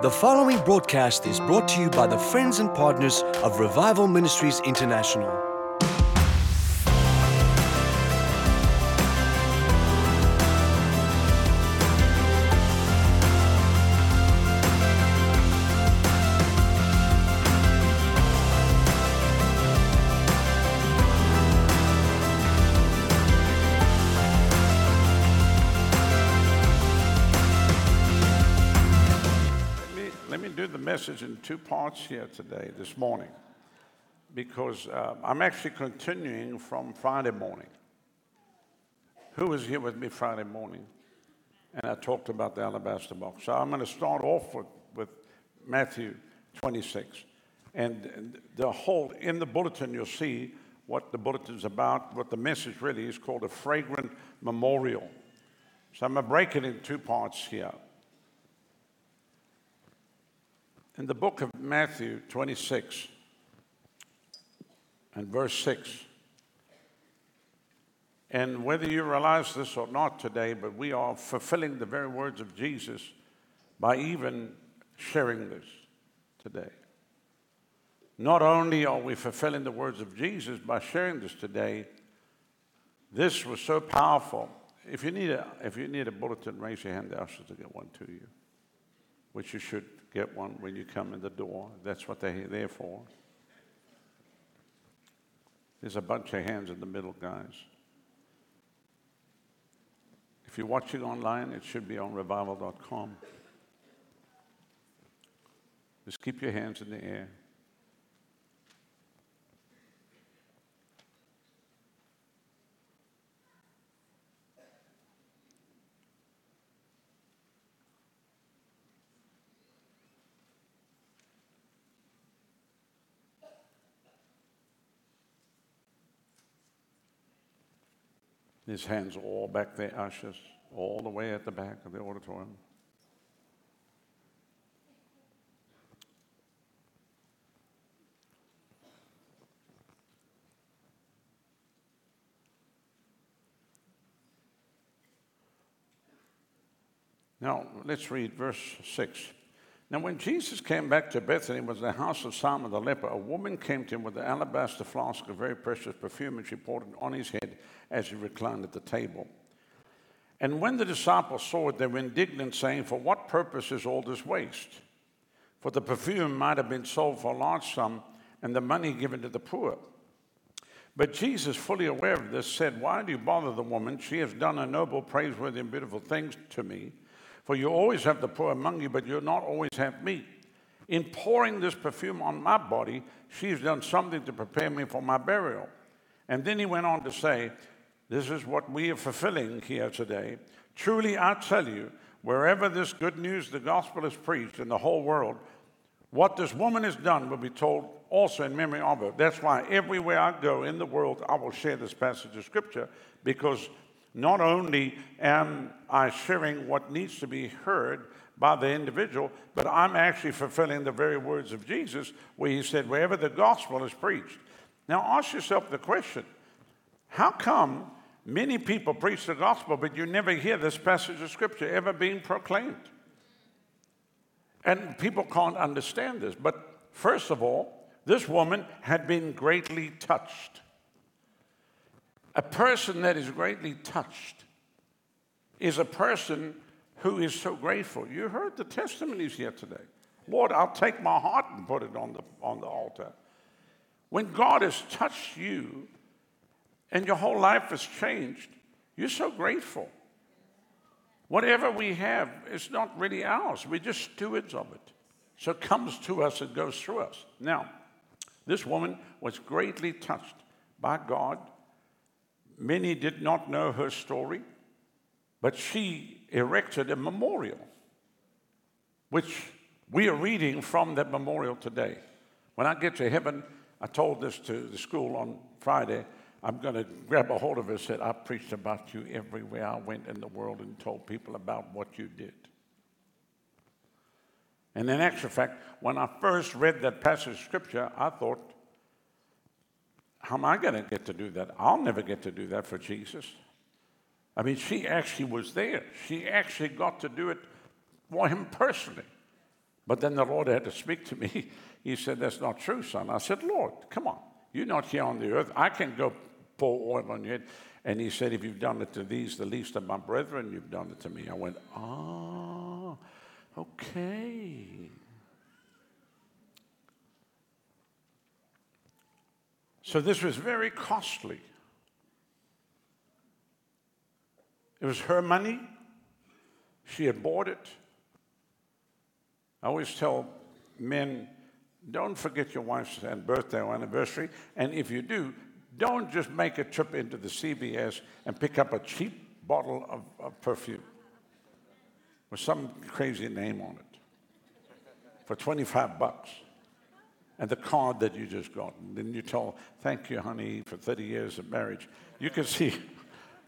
The following broadcast is brought to you by the friends and partners of Revival Ministries International. Message in two parts here today, this morning, because uh, I'm actually continuing from Friday morning. Who was here with me Friday morning? And I talked about the alabaster box. So I'm going to start off with, with Matthew 26. And the whole, in the bulletin, you'll see what the bulletin's about, what the message really is called a fragrant memorial. So I'm going to break it in two parts here. In the book of Matthew 26 and verse 6, and whether you realize this or not today, but we are fulfilling the very words of Jesus by even sharing this today. Not only are we fulfilling the words of Jesus by sharing this today, this was so powerful. If you need a, if you need a bulletin, raise your hand. The ushers will get one to you, which you should get one when you come in the door. That's what they're there for. There's a bunch of hands in the middle, guys. If you're watching online, it should be on revival.com. Just keep your hands in the air. His hands all back there, ushers, all the way at the back of the auditorium. Now, let's read verse 6. Now, when Jesus came back to Bethany, was the house of Simon the leper, a woman came to him with an alabaster flask of very precious perfume, and she poured it on his head as he reclined at the table. And when the disciples saw it, they were indignant, saying, For what purpose is all this waste? For the perfume might have been sold for a large sum and the money given to the poor. But Jesus, fully aware of this, said, Why do you bother the woman? She has done a noble, praiseworthy, and beautiful thing to me. For you always have the poor among you, but you not always have me. In pouring this perfume on my body, she has done something to prepare me for my burial. And then he went on to say, This is what we are fulfilling here today. Truly, I tell you, wherever this good news, the gospel is preached in the whole world, what this woman has done will be told also in memory of her. That's why everywhere I go in the world, I will share this passage of scripture because not only am I sharing what needs to be heard by the individual, but I'm actually fulfilling the very words of Jesus where he said, wherever the gospel is preached. Now ask yourself the question how come many people preach the gospel, but you never hear this passage of scripture ever being proclaimed? And people can't understand this. But first of all, this woman had been greatly touched. A person that is greatly touched is a person who is so grateful. You heard the testimonies here today. Lord, I'll take my heart and put it on the, on the altar. When God has touched you and your whole life has changed, you're so grateful. Whatever we have is not really ours. We're just stewards of it. So it comes to us, it goes through us. Now, this woman was greatly touched by God. Many did not know her story, but she erected a memorial, which we are reading from that memorial today. When I get to heaven, I told this to the school on Friday. I'm going to grab a hold of it said, I preached about you everywhere I went in the world and told people about what you did. And in actual fact, when I first read that passage of scripture, I thought, how am I going to get to do that? I'll never get to do that for Jesus. I mean, she actually was there. She actually got to do it for him personally. But then the Lord had to speak to me. He said, That's not true, son. I said, Lord, come on. You're not here on the earth. I can go pour oil on your head. And he said, If you've done it to these, the least of my brethren, you've done it to me. I went, Ah, okay. So this was very costly. It was her money. She had bought it. I always tell men, don't forget your wife's birthday or anniversary. And if you do, don't just make a trip into the CVS and pick up a cheap bottle of, of perfume with some crazy name on it for 25 bucks and the card that you just got. And then you tell, thank you, honey, for 30 years of marriage. You can see,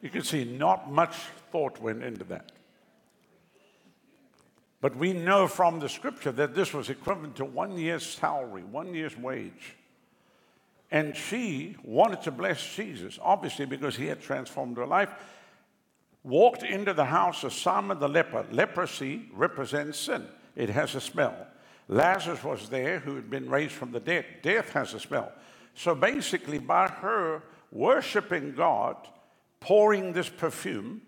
you can see not much thought went into that. But we know from the scripture that this was equivalent to one year's salary, one year's wage. And she wanted to bless Jesus, obviously, because he had transformed her life. Walked into the house of Simon the leper. Leprosy represents sin, it has a smell. Lazarus was there who had been raised from the dead. Death has a smell. So basically, by her worshiping God, pouring this perfume,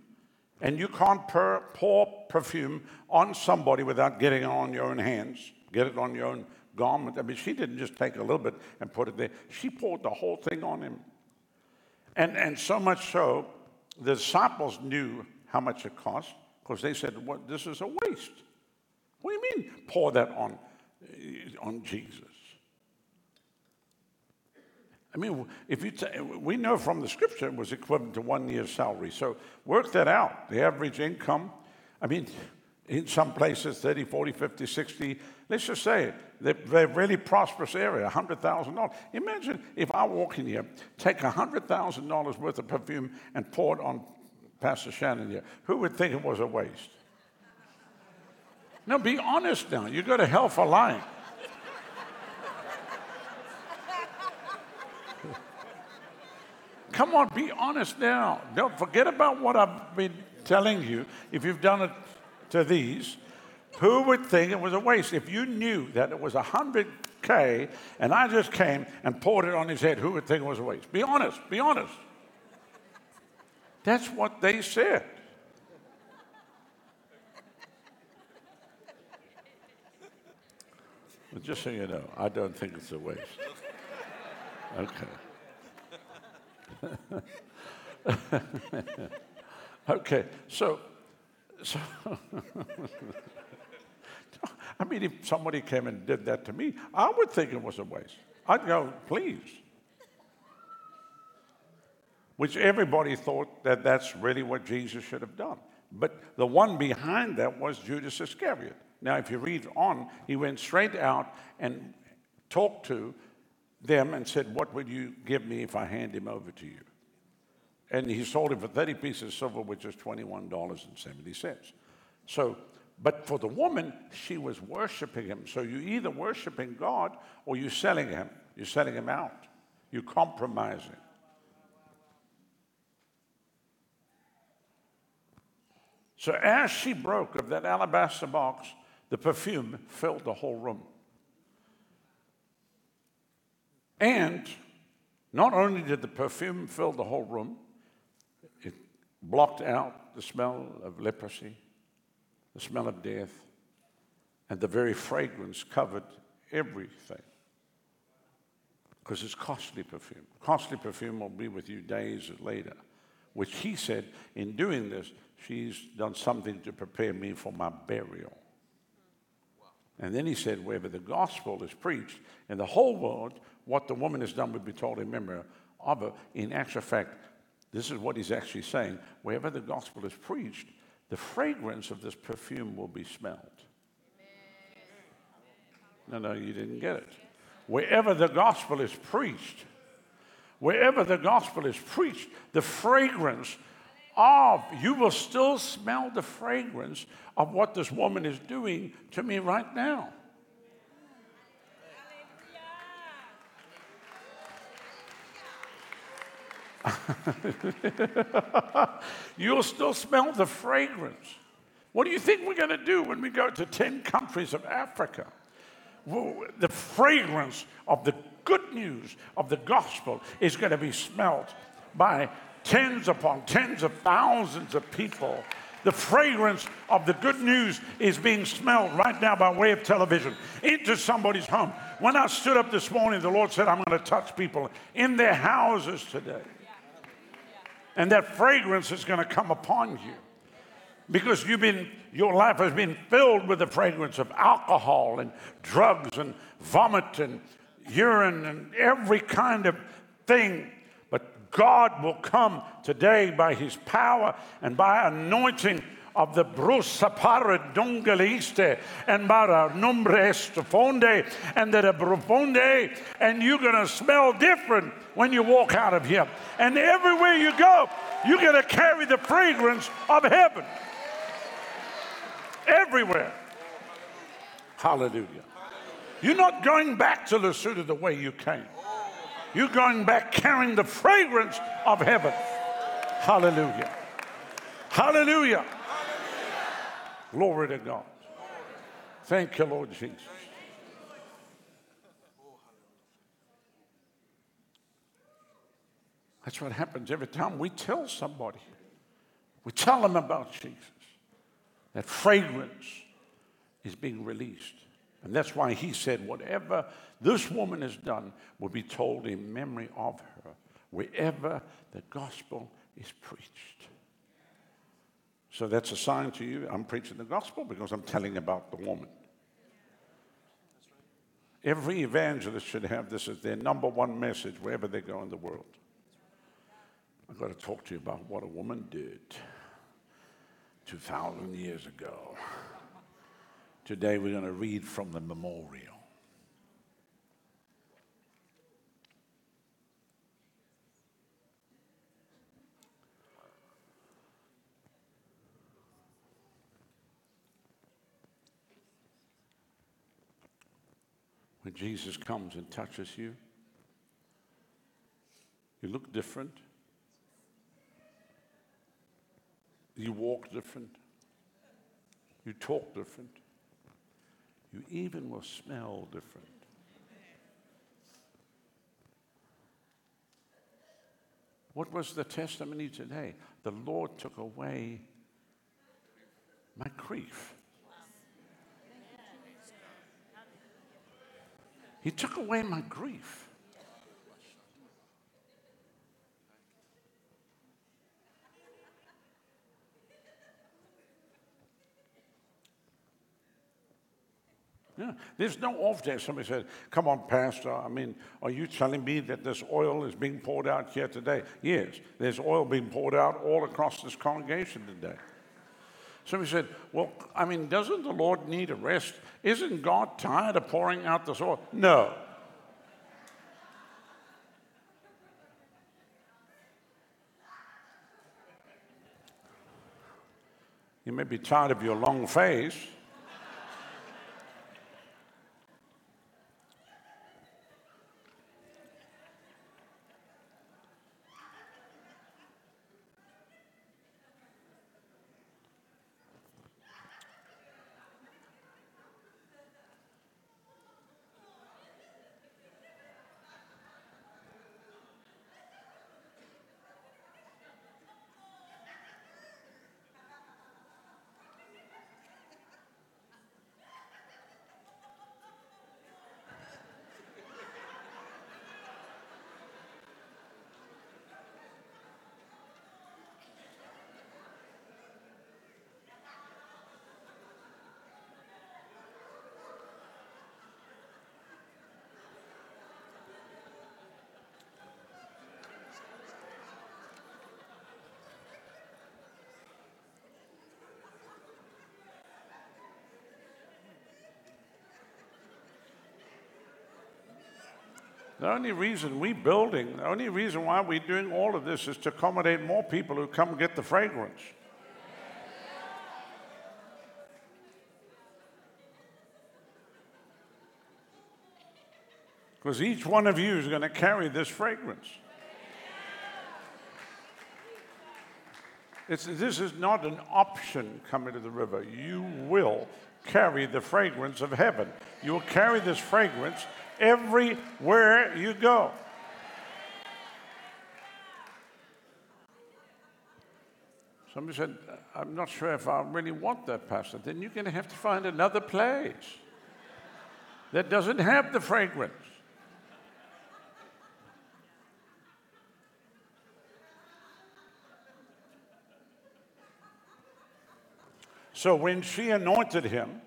and you can't pour, perfume on somebody without getting it on your own hands, get it on your own garment. I mean, she didn't just take a little bit and put it there, she poured the whole thing on him. And, and so much so, the disciples knew how much it cost because they said, well, This is a waste. What do you mean, pour that on? Eh, on Jesus. I mean, if you t- we know from the scripture it was equivalent to one year's salary. So work that out. The average income, I mean, in some places 30, 40, 50, 60. Let's just say they're, they're really prosperous area, $100,000. Imagine if I walk in here, take $100,000 worth of perfume and pour it on Pastor Shannon here. Who would think it was a waste? No, be honest now. You go to hell for lying. Come on, be honest now. Don't forget about what I've been telling you. If you've done it to these, who would think it was a waste? If you knew that it was a 100K and I just came and poured it on his head, who would think it was a waste? Be honest, be honest. That's what they said. But just so you know, I don't think it's a waste. Okay. okay, so, so I mean, if somebody came and did that to me, I would think it was a waste. I'd go, please. Which everybody thought that that's really what Jesus should have done. But the one behind that was Judas Iscariot. Now, if you read on, he went straight out and talked to them and said, What would you give me if I hand him over to you? And he sold him for 30 pieces of silver, which is $21.70. So, but for the woman, she was worshiping him. So you're either worshiping God or you're selling him. You're selling him out. You're compromising. So as she broke of that alabaster box, the perfume filled the whole room. And not only did the perfume fill the whole room, it blocked out the smell of leprosy, the smell of death, and the very fragrance covered everything. Because it's costly perfume. Costly perfume will be with you days later, which he said, in doing this, she's done something to prepare me for my burial. And then he said, wherever the gospel is preached in the whole world, what the woman has done would be told in memory of her. In actual fact, this is what he's actually saying. Wherever the gospel is preached, the fragrance of this perfume will be smelled. No, no, you didn't get it. Wherever the gospel is preached, wherever the gospel is preached, the fragrance of, you will still smell the fragrance of what this woman is doing to me right now. You'll still smell the fragrance. What do you think we're going to do when we go to 10 countries of Africa? The fragrance of the good news of the gospel is going to be smelt by tens upon tens of thousands of people. The fragrance of the good news is being smelled right now by way of television into somebody's home. When I stood up this morning, the Lord said, I'm going to touch people in their houses today. And that fragrance is going to come upon you because you've been, your life has been filled with the fragrance of alcohol and drugs and vomit and urine and every kind of thing. God will come today by his power and by anointing of the brusapare dungaliste and bara nombre estefonde and the profonde and you're going to smell different when you walk out of here. And everywhere you go, you're going to carry the fragrance of heaven. Everywhere. Hallelujah. You're not going back to Lesotho the way you came. You're going back carrying the fragrance of heaven. Hallelujah. Hallelujah. Glory to God. Thank you, Lord Jesus. That's what happens every time we tell somebody. We tell them about Jesus. That fragrance is being released. And that's why he said, whatever this woman has done will be told in memory of her wherever the gospel is preached. So that's a sign to you. I'm preaching the gospel because I'm telling about the woman. Every evangelist should have this as their number one message wherever they go in the world. I've got to talk to you about what a woman did 2,000 years ago. Today we're going to read from the memorial. When Jesus comes and touches you, you look different. You walk different. You talk different. You even will smell different. What was the testimony today? The Lord took away my grief. He took away my grief. Yeah. There's no off day. Somebody said, Come on, Pastor. I mean, are you telling me that this oil is being poured out here today? Yes, there's oil being poured out all across this congregation today. Somebody said, Well, I mean, doesn't the Lord need a rest? Isn't God tired of pouring out the oil? No. You may be tired of your long face. The only reason we're building, the only reason why we're doing all of this is to accommodate more people who come get the fragrance. Because each one of you is going to carry this fragrance. It's, this is not an option coming to the river. You will carry the fragrance of heaven. You will carry this fragrance everywhere you go. Somebody said, I'm not sure if I really want that, Pastor. Then you're going to have to find another place that doesn't have the fragrance. So when she anointed him,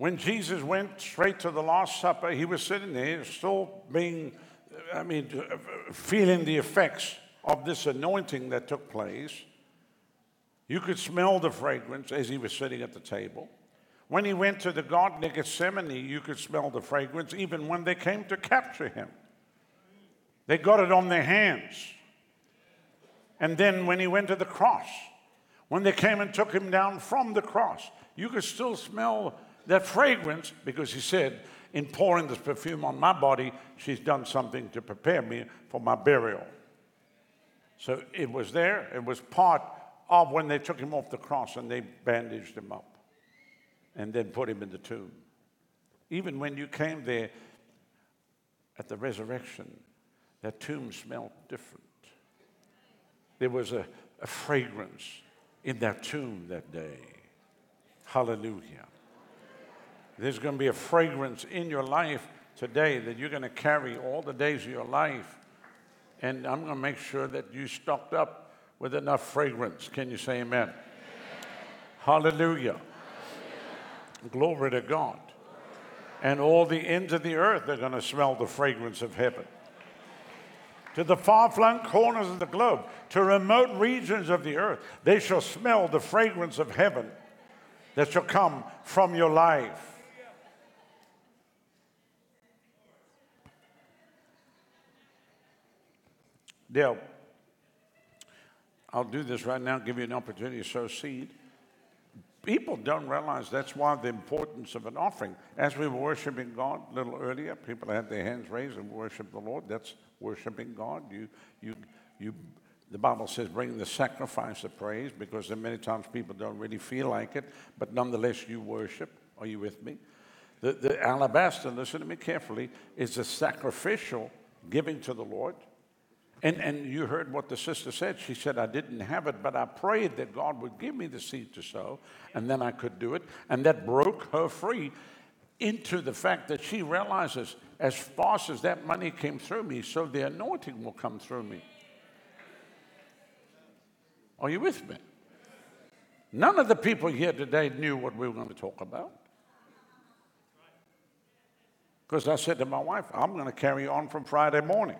when Jesus went straight to the Last Supper, he was sitting there still being, I mean, feeling the effects of this anointing that took place. You could smell the fragrance as he was sitting at the table. When he went to the Garden of Gethsemane, you could smell the fragrance even when they came to capture him. They got it on their hands. And then when he went to the cross, when they came and took him down from the cross, you could still smell that fragrance because he said, in pouring this perfume on my body, she's done something to prepare me for my burial. So it was there, it was part of when they took him off the cross and they bandaged him up and then put him in the tomb. Even when you came there at the resurrection, that tomb smelled different. There was a, a fragrance in that tomb that day. Hallelujah. There's going to be a fragrance in your life today that you're going to carry all the days of your life. And I'm going to make sure that you stocked up with enough fragrance. Can you say amen? amen. Hallelujah. Hallelujah. Glory to God. And all the ends of the earth are going to smell the fragrance of heaven to the far flung corners of the globe, to remote regions of the earth. They shall smell the fragrance of heaven that shall come from your life. Dale, I'll do this right now, give you an opportunity to sow seed. People don't realize that's why the importance of an offering. As we were worshiping God a little earlier, people had their hands raised and worshiped the Lord. That's worshiping God. You, you, you, the Bible says bring the sacrifice of praise because there many times people don't really feel like it, but nonetheless you worship. Are you with me? The, the alabaster, listen to me carefully, is a sacrificial giving to the Lord. And, and you heard what the sister said. She said, I didn't have it, but I prayed that God would give me the seed to sow, and then I could do it. And that broke her free into the fact that she realizes as fast as that money came through me, so the anointing will come through me. Are you with me? None of the people here today knew what we were going to talk about. Because I said to my wife, I'm going to carry on from Friday morning.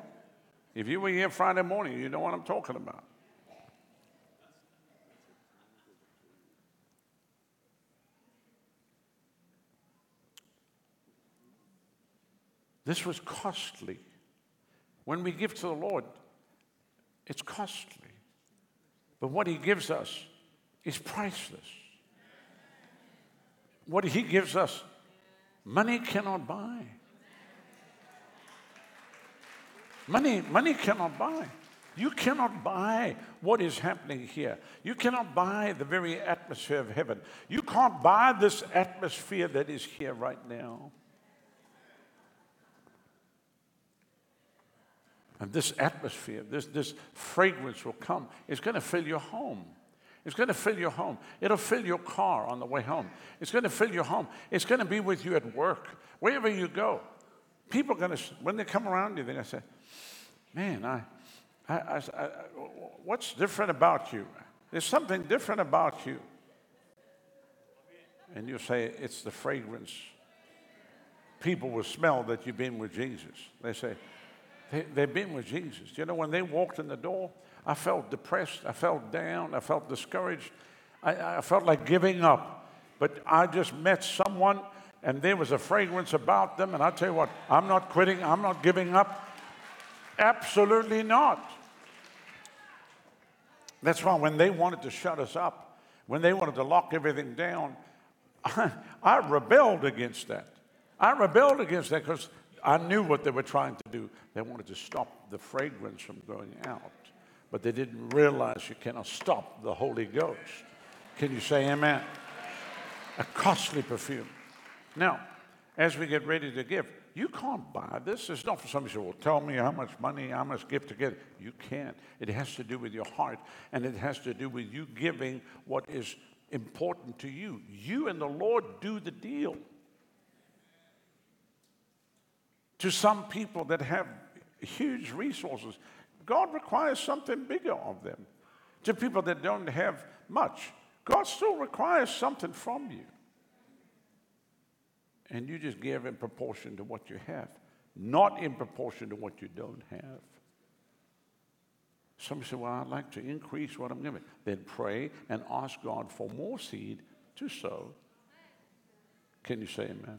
If you were here Friday morning, you know what I'm talking about. This was costly. When we give to the Lord, it's costly. But what He gives us is priceless. What He gives us, money cannot buy. Money, money cannot buy. You cannot buy what is happening here. You cannot buy the very atmosphere of heaven. You can't buy this atmosphere that is here right now. And this atmosphere, this, this fragrance will come. It's going to fill your home. It's going to fill your home. It'll fill your car on the way home. It's going to fill your home. It's going to be with you at work, wherever you go. People are going to, when they come around you, they're going to say, Man, I, I, I, I, what's different about you? There's something different about you. And you say, It's the fragrance. People will smell that you've been with Jesus. They say, they, They've been with Jesus. You know, when they walked in the door, I felt depressed. I felt down. I felt discouraged. I, I felt like giving up. But I just met someone and there was a fragrance about them. And I tell you what, I'm not quitting. I'm not giving up. Absolutely not. That's why when they wanted to shut us up, when they wanted to lock everything down, I, I rebelled against that. I rebelled against that because I knew what they were trying to do. They wanted to stop the fragrance from going out. but they didn't realize you cannot stop the Holy Ghost. Can you say amen? A costly perfume. Now, as we get ready to give, you can't buy this. It's not for somebody who say, well, tell me how much money, how much gift to get. You can't. It has to do with your heart, and it has to do with you giving what is important to you. You and the Lord do the deal. To some people that have huge resources, God requires something bigger of them. To people that don't have much, God still requires something from you. And you just give in proportion to what you have, not in proportion to what you don't have. Some say, Well, I'd like to increase what I'm giving. Then pray and ask God for more seed to sow. Can you say amen? amen?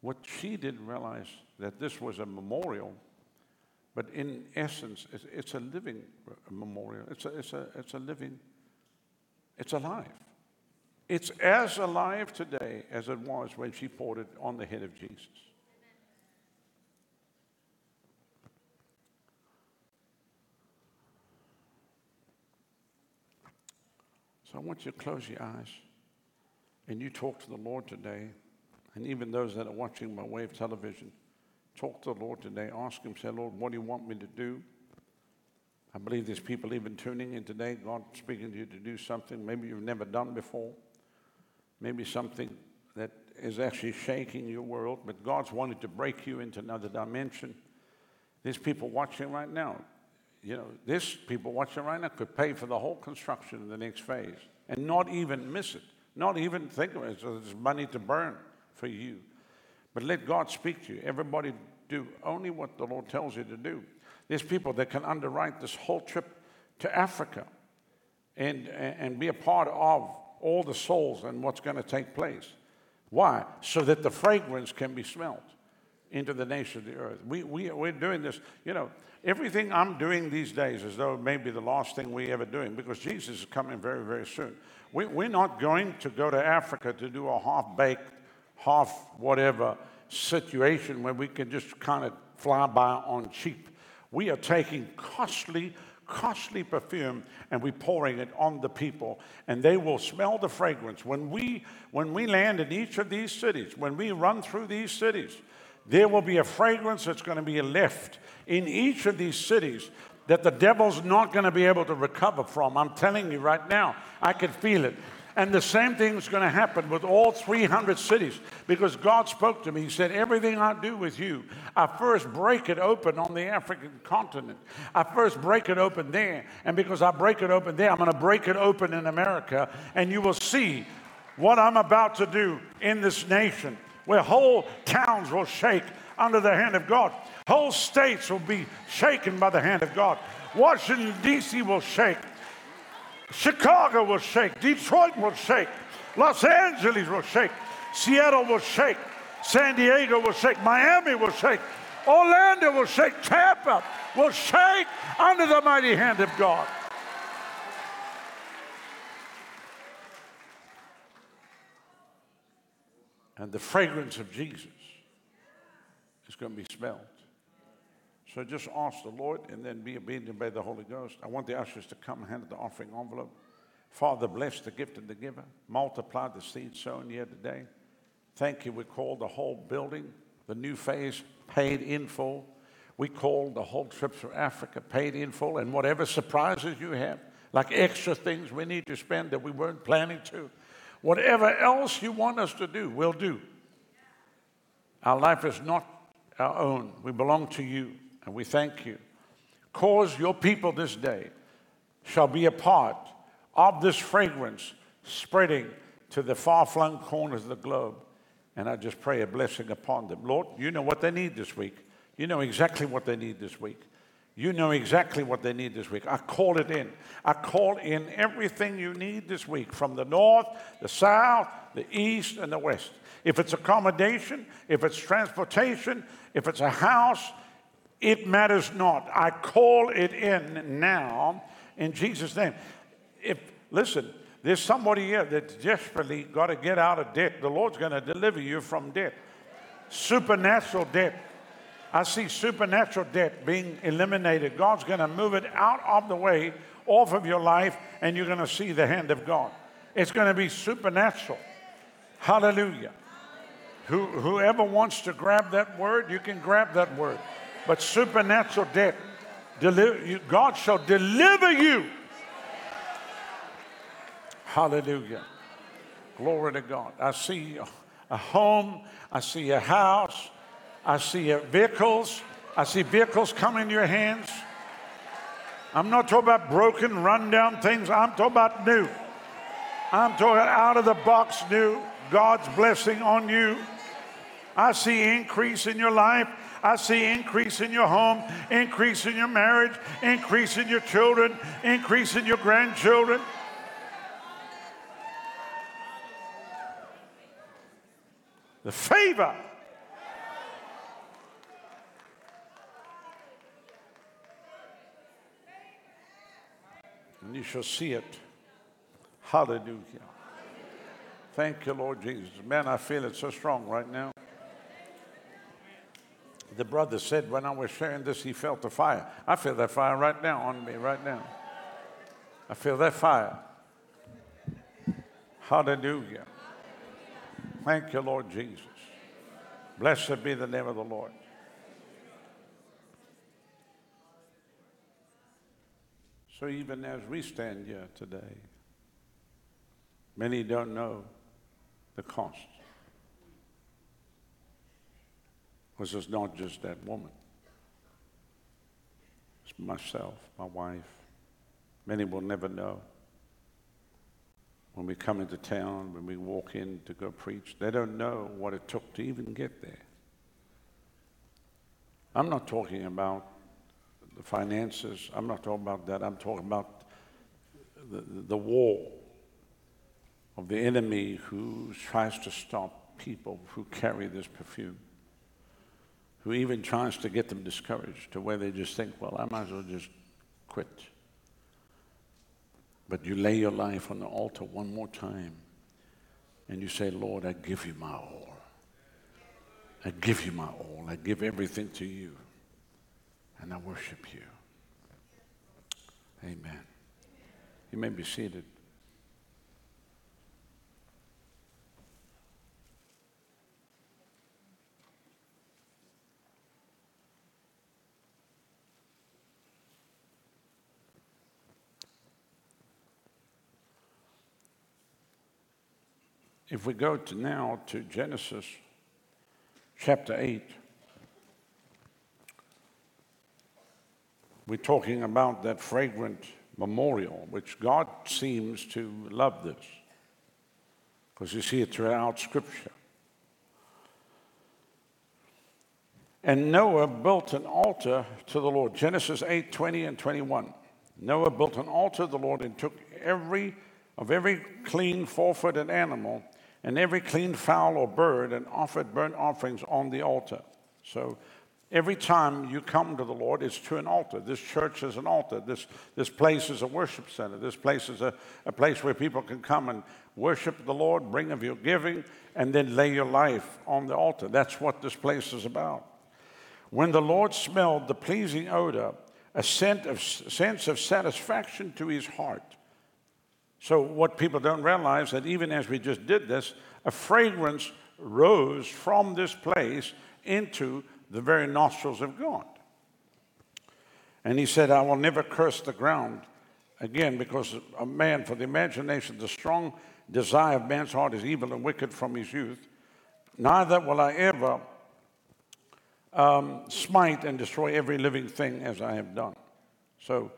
What she didn't realize that this was a memorial, but in essence, it's, it's a living memorial. It's a, it's, a, it's a living, it's alive. It's as alive today as it was when she poured it on the head of Jesus. So I want you to close your eyes and you talk to the Lord today. And even those that are watching by way of television, talk to the Lord today. Ask Him, say, Lord, what do you want me to do? I believe there's people even tuning in today, God speaking to you to do something maybe you've never done before. Maybe something that is actually shaking your world, but God's wanted to break you into another dimension. There's people watching right now you know, this people watching right now could pay for the whole construction in the next phase and not even miss it, not even think of it. So there's money to burn for you. But let God speak to you. Everybody do only what the Lord tells you to do. There's people that can underwrite this whole trip to Africa and, and be a part of all the souls and what's going to take place. Why? So that the fragrance can be smelled into the nation of the earth. We, we, we're doing this, you know, everything I'm doing these days as though it may be the last thing we ever doing because Jesus is coming very, very soon. We, we're not going to go to Africa to do a half baked, half whatever situation where we can just kind of fly by on cheap. We are taking costly, costly perfume and we're pouring it on the people and they will smell the fragrance when we when we land in each of these cities when we run through these cities there will be a fragrance that's going to be left in each of these cities that the devil's not going to be able to recover from. I'm telling you right now, I can feel it. And the same thing is going to happen with all 300 cities because God spoke to me. He said, Everything I do with you, I first break it open on the African continent. I first break it open there. And because I break it open there, I'm going to break it open in America. And you will see what I'm about to do in this nation where whole towns will shake under the hand of God. Whole states will be shaken by the hand of God. Washington, D.C. will shake. Chicago will shake. Detroit will shake. Los Angeles will shake. Seattle will shake. San Diego will shake. Miami will shake. Orlando will shake. Tampa will shake under the mighty hand of God. And the fragrance of Jesus is going to be smelled. So just ask the Lord and then be obedient by the Holy Ghost. I want the ushers to come and hand the offering envelope. Father, bless the gift and the giver. Multiply the seed sown here today. Thank you. We call the whole building, the new phase, paid in full. We call the whole trip to Africa paid in full. And whatever surprises you have, like extra things we need to spend that we weren't planning to, Whatever else you want us to do, we'll do. Our life is not our own. We belong to you, and we thank you. Cause your people this day shall be a part of this fragrance spreading to the far flung corners of the globe. And I just pray a blessing upon them. Lord, you know what they need this week. You know exactly what they need this week. You know exactly what they need this week. I call it in. I call in everything you need this week from the north, the south, the east, and the west. If it's accommodation, if it's transportation, if it's a house, it matters not. I call it in now in Jesus' name. If listen, there's somebody here that desperately got to get out of debt. The Lord's going to deliver you from debt, supernatural debt I see supernatural debt being eliminated. God's going to move it out of the way, off of your life, and you're going to see the hand of God. It's going to be supernatural. Hallelujah. Who, whoever wants to grab that word, you can grab that word. But supernatural debt, deliver, God shall deliver you. Hallelujah. Glory to God. I see a home, I see a house, I see vehicles. I see vehicles come in your hands. I'm not talking about broken, rundown things. I'm talking about new. I'm talking out of the box new. God's blessing on you. I see increase in your life. I see increase in your home, increase in your marriage, increase in your children, increase in your grandchildren. The favor and you shall see it. Hallelujah. Thank you, Lord Jesus. Man, I feel it so strong right now. The brother said when I was sharing this, he felt the fire. I feel that fire right now on me, right now. I feel that fire. Hallelujah. Thank you, Lord Jesus. Blessed be the name of the Lord. So even as we stand here today, many don't know the cost. Because it's not just that woman. It's myself, my wife. Many will never know. When we come into town, when we walk in to go preach, they don't know what it took to even get there. I'm not talking about the finances. I'm not talking about that. I'm talking about the, the war of the enemy who tries to stop people who carry this perfume, who even tries to get them discouraged to where they just think, well, I might as well just quit. But you lay your life on the altar one more time and you say, Lord, I give you my all. I give you my all. I give everything to you and I worship you. Amen. You may be seated. If we go to now to Genesis chapter 8, We're talking about that fragrant memorial, which God seems to love this because you see it throughout Scripture. And Noah built an altar to the Lord. Genesis 8 20 and 21. Noah built an altar to the Lord and took every of every clean four footed animal and every clean fowl or bird and offered burnt offerings on the altar. So Every time you come to the Lord, it's to an altar. This church is an altar. This, this place is a worship center. This place is a, a place where people can come and worship the Lord, bring of your giving, and then lay your life on the altar. That's what this place is about. When the Lord smelled the pleasing odor, a scent of, sense of satisfaction to his heart. So, what people don't realize is that even as we just did this, a fragrance rose from this place into the very nostrils of God. And he said, I will never curse the ground again because a man, for the imagination, the strong desire of man's heart is evil and wicked from his youth. Neither will I ever um, smite and destroy every living thing as I have done. So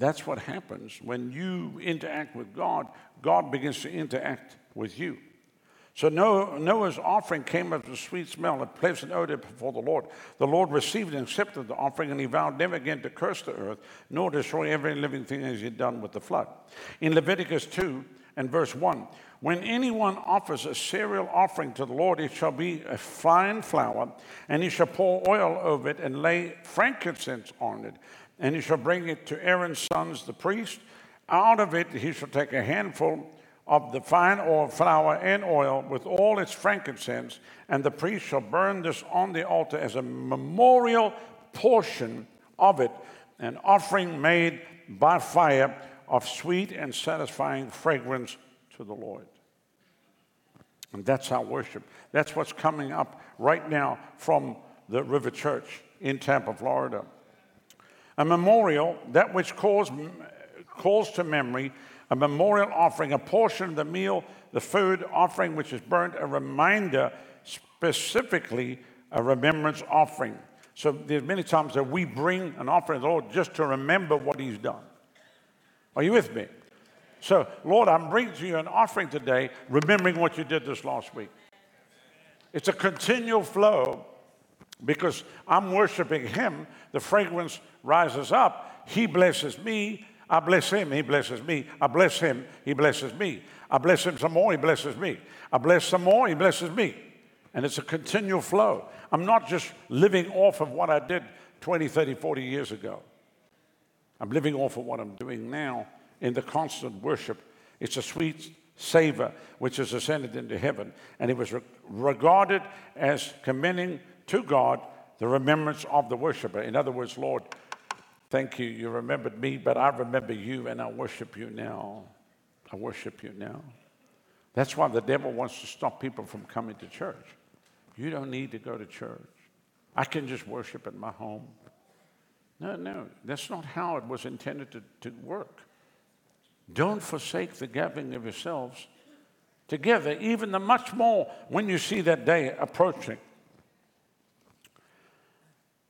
that's what happens when you interact with God, God begins to interact with you. So Noah's offering came as a sweet smell, a pleasant odor before the Lord. The Lord received and accepted the offering, and he vowed never again to curse the earth, nor destroy every living thing as he had done with the flood. In Leviticus 2 and verse 1, when anyone offers a cereal offering to the Lord, it shall be a fine flour, and he shall pour oil over it and lay frankincense on it, and he shall bring it to Aaron's sons, the priest. Out of it he shall take a handful of the fine oil, flour, and oil with all its frankincense, and the priest shall burn this on the altar as a memorial portion of it, an offering made by fire of sweet and satisfying fragrance to the Lord. And that's our worship. That's what's coming up right now from the River Church in Tampa, Florida. A memorial, that which calls, calls to memory, a memorial offering, a portion of the meal, the food offering which is burnt, a reminder, specifically a remembrance offering. So there's many times that we bring an offering to the Lord just to remember what He's done. Are you with me? So, Lord, I'm bringing to you an offering today, remembering what you did this last week. It's a continual flow because I'm worshiping Him. The fragrance rises up. He blesses me. I bless Him. He blesses me. I bless Him. He blesses me. I bless Him some more. He blesses me. I bless some more. He blesses me. And it's a continual flow. I'm not just living off of what I did 20, 30, 40 years ago. I'm living off of what I'm doing now in the constant worship. It's a sweet savor which has ascended into heaven. And it was re- regarded as commending to God the remembrance of the worshiper. In other words, Lord, thank you. You remembered me, but I remember you and I worship you now. I worship you now. That's why the devil wants to stop people from coming to church. You don't need to go to church. I can just worship at my home. No, no, that's not how it was intended to, to work. Don't forsake the gathering of yourselves together, even the much more when you see that day approaching.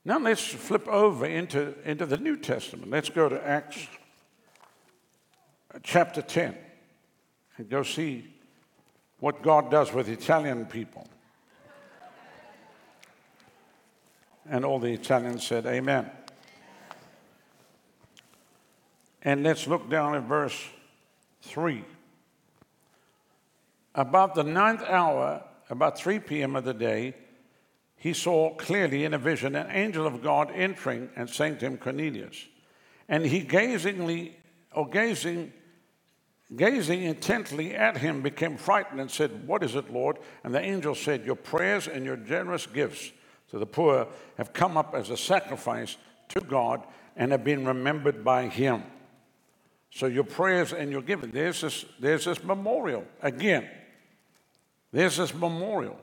Now let's flip over into, into the New Testament. Let's go to Acts uh, chapter 10 and go see what God does with Italian people. And all the Italians said, Amen. And let's look down at verse 3. About the ninth hour, about 3 p.m. of the day, he saw clearly in a vision an angel of God entering and saying to him, Cornelius. And he gazingly, or gazing, gazing intently at him, became frightened and said, What is it, Lord? And the angel said, Your prayers and your generous gifts to the poor have come up as a sacrifice to God and have been remembered by him. So your prayers and your giving, there's this, there's this memorial. Again, there's this memorial.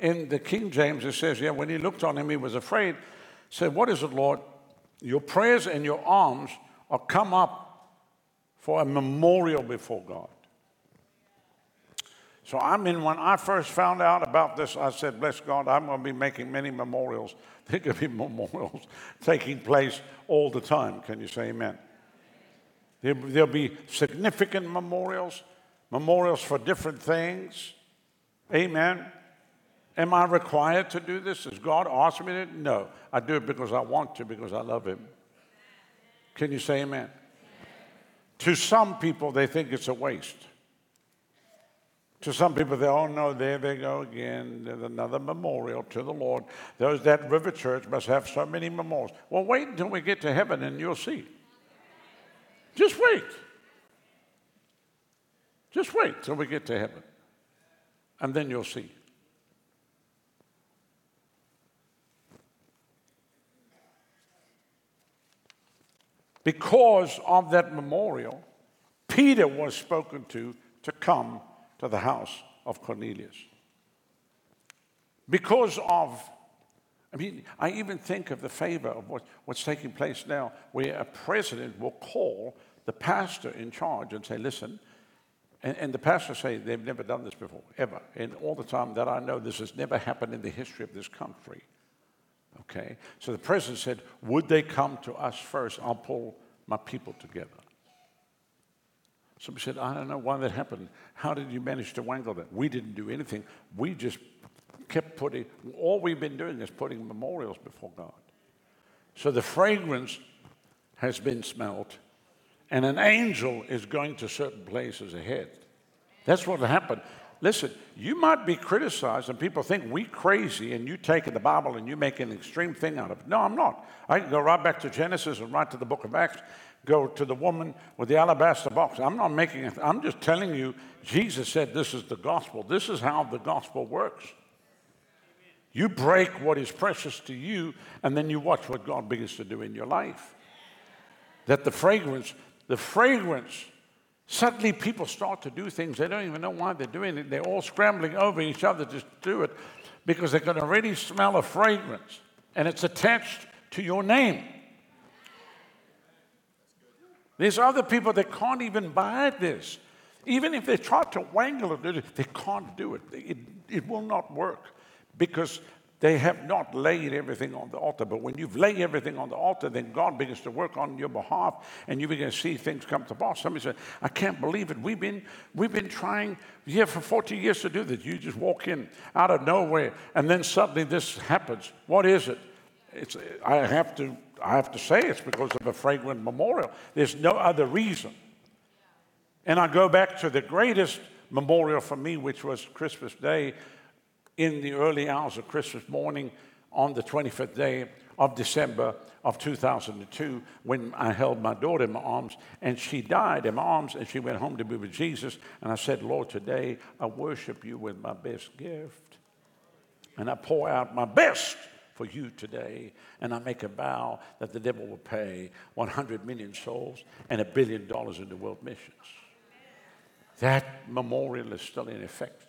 In the King James, it says, yeah, when he looked on him, he was afraid. Said, What is it, Lord? Your prayers and your alms are come up for a memorial before God. So I mean, when I first found out about this, I said, Bless God, I'm going to be making many memorials. There could be memorials taking place all the time. Can you say amen? There'll be significant memorials, memorials for different things. Amen. Am I required to do this? Has God asked me to? No. I do it because I want to, because I love Him. Can you say amen? amen? To some people, they think it's a waste. To some people, they, oh no, there they go again. There's another memorial to the Lord. Those that River Church must have so many memorials. Well, wait until we get to heaven and you'll see. Just wait. Just wait till we get to heaven. And then you'll see. Because of that memorial, Peter was spoken to to come to the house of Cornelius. Because of I mean, I even think of the favor of what, what's taking place now, where a president will call the pastor in charge and say, listen, and, and, the pastor say they've never done this before, ever. And all the time that I know, this has never happened in the history of this country. Okay? So the president said, would they come to us first? I'll pull my people together. Somebody said, I don't know why that happened. How did you manage to wangle that? We didn't do anything. We just kept putting, all we've been doing is putting memorials before God. So the fragrance has been smelt, and an angel is going to certain places ahead. That's what happened. Listen, you might be criticized, and people think we crazy, and you taking the Bible and you make an extreme thing out of it. No, I'm not. I can go right back to Genesis and right to the book of Acts. go to the woman with the alabaster box. I'm not making it, I'm just telling you, Jesus said this is the gospel. This is how the gospel works. You break what is precious to you, and then you watch what God begins to do in your life. That the fragrance, the fragrance, suddenly people start to do things. They don't even know why they're doing it. They're all scrambling over each other to do it because they can already smell a fragrance, and it's attached to your name. There's other people that can't even buy this. Even if they try to wangle it, they can't do it. It, it will not work because they have not laid everything on the altar. But when you've laid everything on the altar, then God begins to work on your behalf and you begin to see things come to pass. Somebody said, I can't believe it. We've been, we've been trying here for 40 years to do this. You just walk in out of nowhere and then suddenly this happens. What is it? It's, I, have to, I have to say it's because of a fragrant memorial. There's no other reason. And I go back to the greatest memorial for me, which was Christmas Day in the early hours of Christmas morning on the 25th day of December of 2002 when I held my daughter in my arms and she died in my arms and she went home to be with Jesus. And I said, Lord, today I worship you with my best gift. And I pour out my best for you today. And I make a vow that the devil will pay 100 million souls and a billion dollars in the world missions. That memorial is still in effect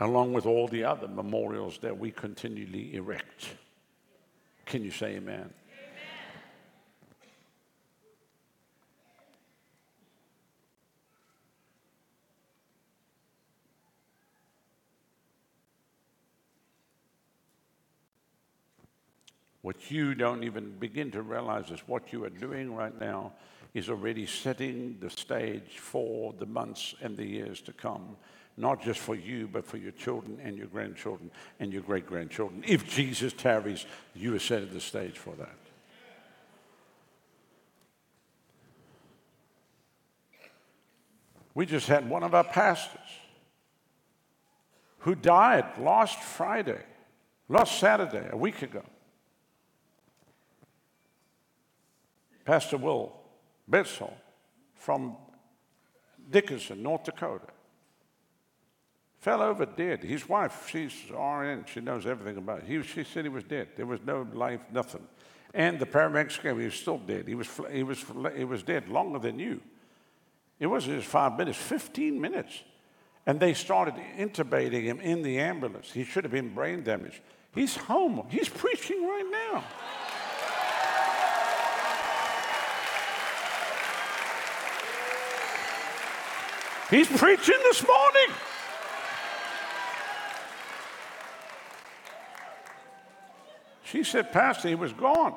along with all the other memorials that we continually erect. Can you say amen? amen? What you don't even begin to realize is what you are doing right now is already setting the stage for the months and the years to come not just for you, but for your children and your grandchildren and your great grandchildren. If Jesus tarries, you are setting the stage for that. We just had one of our pastors who died last Friday, last Saturday, a week ago. Pastor Will Bedsall from Dickinson, North Dakota fell over dead. His wife, she's RN, she knows everything about it. He, she said he was dead. There was no life, nothing. And the paramedics came, he was still dead. He was, he was, he was dead longer than you. It wasn't just five minutes, 15 minutes. And they started intubating him in the ambulance. He should have been brain damaged. He's home. He's preaching right now. He's preaching this morning. She said, Pastor, he was gone.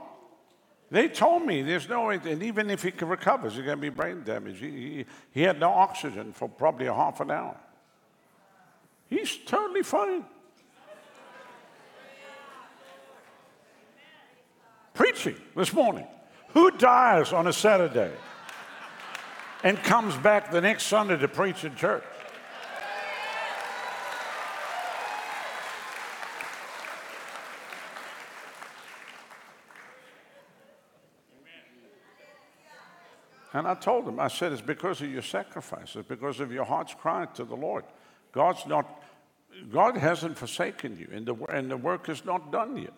They told me there's no way, and even if he recovers, he's going to be brain damage. He, he, he had no oxygen for probably a half an hour. He's totally fine. Preaching this morning. Who dies on a Saturday and comes back the next Sunday to preach in church? And I told him, I said, it's because of your sacrifice. It's because of your heart's cry to the Lord. God's not, God hasn't forsaken you, and the, and the work is not done yet.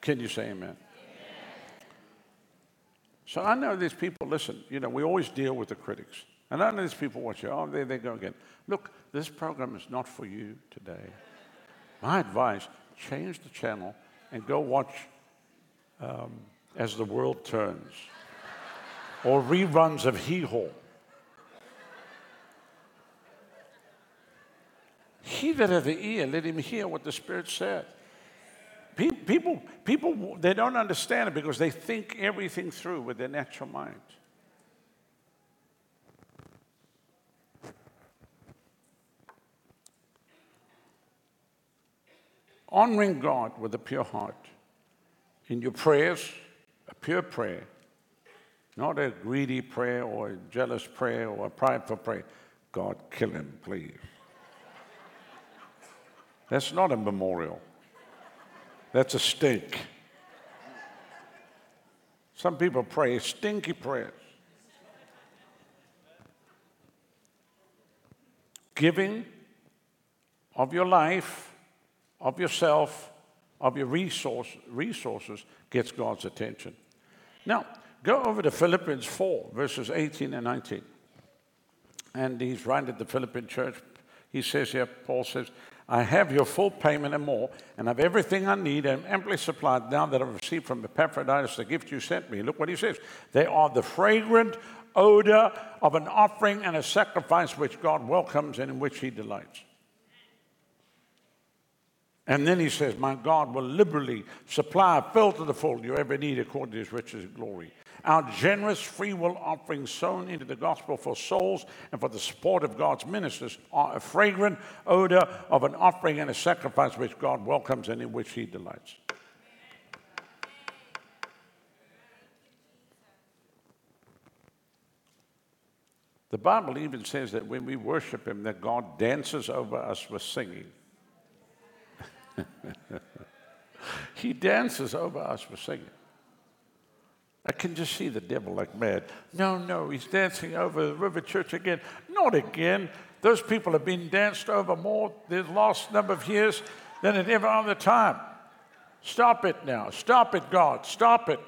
Can you say amen? So I know these people, listen, you know, we always deal with the critics. And I know these people watch oh, there they go again. Look, this program is not for you today. My advice change the channel and go watch um, As the World Turns or reruns of Hee Haw. He that hath the ear, let him hear what the Spirit said. People, people, they don't understand it because they think everything through with their natural mind. Honoring God with a pure heart in your prayers, a pure prayer, not a greedy prayer or a jealous prayer or a prideful prayer. God, kill him, please. That's not a memorial. That's a stake. Some people pray stinky prayers. Giving of your life, of yourself, of your resource, resources gets God's attention. Now, go over to Philippians 4, verses 18 and 19. And he's writing to the Philippian church. He says here, Paul says, I have your full payment and more, and have everything I need and amply supplied now that I've received from Epaphroditus the gift you sent me. Look what he says. They are the fragrant odor of an offering and a sacrifice which God welcomes and in which he delights. And then he says, My God will liberally supply, fill to the full your every need according to his riches and glory. Our generous free will offerings sown into the gospel for souls and for the support of God's ministers are a fragrant odor of an offering and a sacrifice which God welcomes and in which he delights. The Bible even says that when we worship him, that God dances over us with singing. he dances over us with singing. I can just see the devil like mad. No, no, he's dancing over the River Church again. Not again. Those people have been danced over more the last number of years than at ever other time. Stop it now. Stop it, God. Stop it.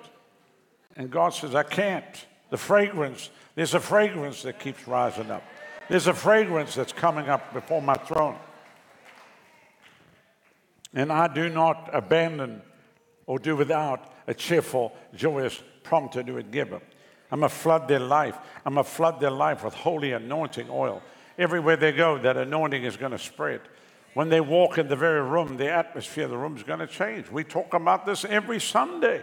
And God says, I can't. The fragrance, there's a fragrance that keeps rising up. There's a fragrance that's coming up before my throne. And I do not abandon or do without a cheerful, joyous, prompt to do it giver. I'm going to flood their life. I'm going to flood their life with holy anointing oil. Everywhere they go, that anointing is going to spread. When they walk in the very room, the atmosphere of the room is going to change. We talk about this every Sunday.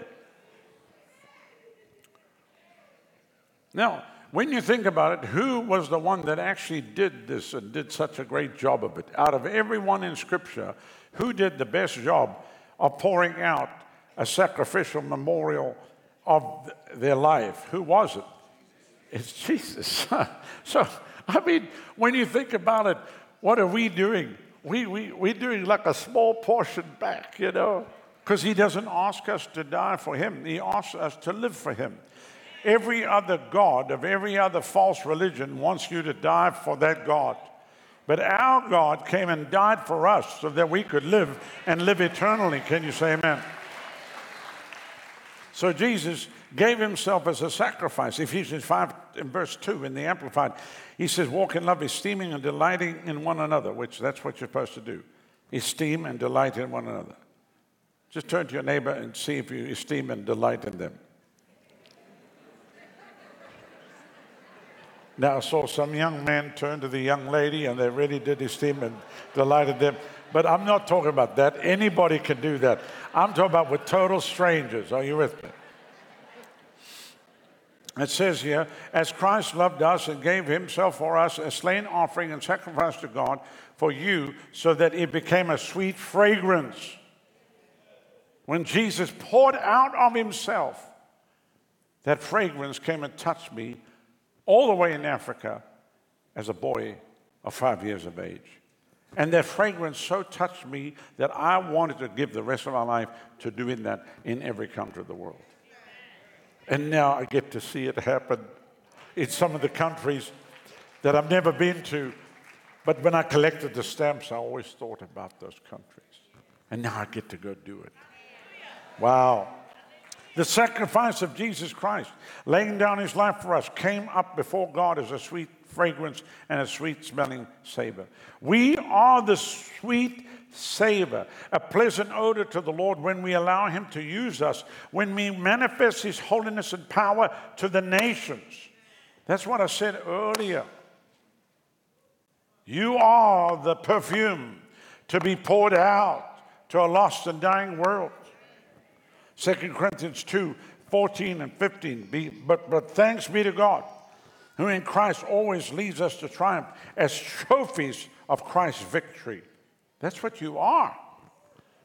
Now, when you think about it, who was the one that actually did this and did such a great job of it? Out of everyone in Scripture, who did the best job of pouring out a sacrificial memorial of their life. Who was it? It's Jesus. so, I mean, when you think about it, what are we doing? We, we, we're doing like a small portion back, you know, because He doesn't ask us to die for Him, He asks us to live for Him. Every other God of every other false religion wants you to die for that God. But our God came and died for us so that we could live and live eternally. Can you say amen? So Jesus gave himself as a sacrifice. Ephesians 5 in verse 2 in the Amplified, he says, Walk in love, esteeming and delighting in one another, which that's what you're supposed to do. Esteem and delight in one another. Just turn to your neighbor and see if you esteem and delight in them. Now, I saw some young men turn to the young lady and they really did esteem and delighted them. But I'm not talking about that. Anybody can do that. I'm talking about with total strangers. Are you with me? It says here, as Christ loved us and gave himself for us a slain offering and sacrifice to God for you, so that it became a sweet fragrance. When Jesus poured out of himself, that fragrance came and touched me all the way in Africa as a boy of five years of age. And that fragrance so touched me that I wanted to give the rest of my life to doing that in every country of the world. And now I get to see it happen in some of the countries that I've never been to. But when I collected the stamps, I always thought about those countries. And now I get to go do it. Wow. The sacrifice of Jesus Christ, laying down his life for us, came up before God as a sweet fragrance and a sweet smelling savor. We are the sweet savor, a pleasant odor to the Lord when we allow Him to use us, when we manifest His holiness and power to the nations. That's what I said earlier. You are the perfume to be poured out to a lost and dying world. 2 Corinthians 2 14 and 15. Be, but, but thanks be to God who in Christ always leads us to triumph as trophies of Christ's victory. That's what you are.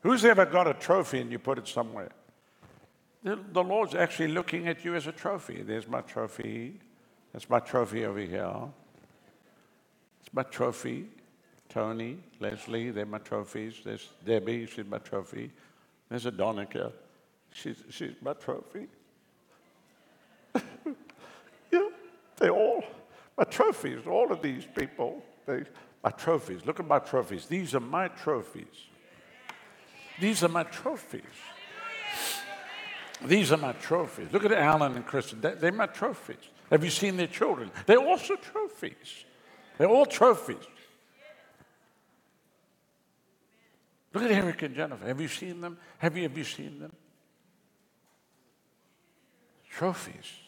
Who's ever got a trophy and you put it somewhere? The, the Lord's actually looking at you as a trophy. There's my trophy. That's my trophy over here. It's my trophy. Tony, Leslie, they're my trophies. There's Debbie, she's my trophy. There's Adonica, she's, she's my trophy. they all, my trophies, all of these people, they, my trophies. Look at my trophies. These are my trophies. These are my trophies. These are my trophies. Look at Alan and Kristen. They, they're my trophies. Have you seen their children? They're also trophies. They're all trophies. Look at Eric and Jennifer. Have you seen them? Have you, have you seen them? Trophies.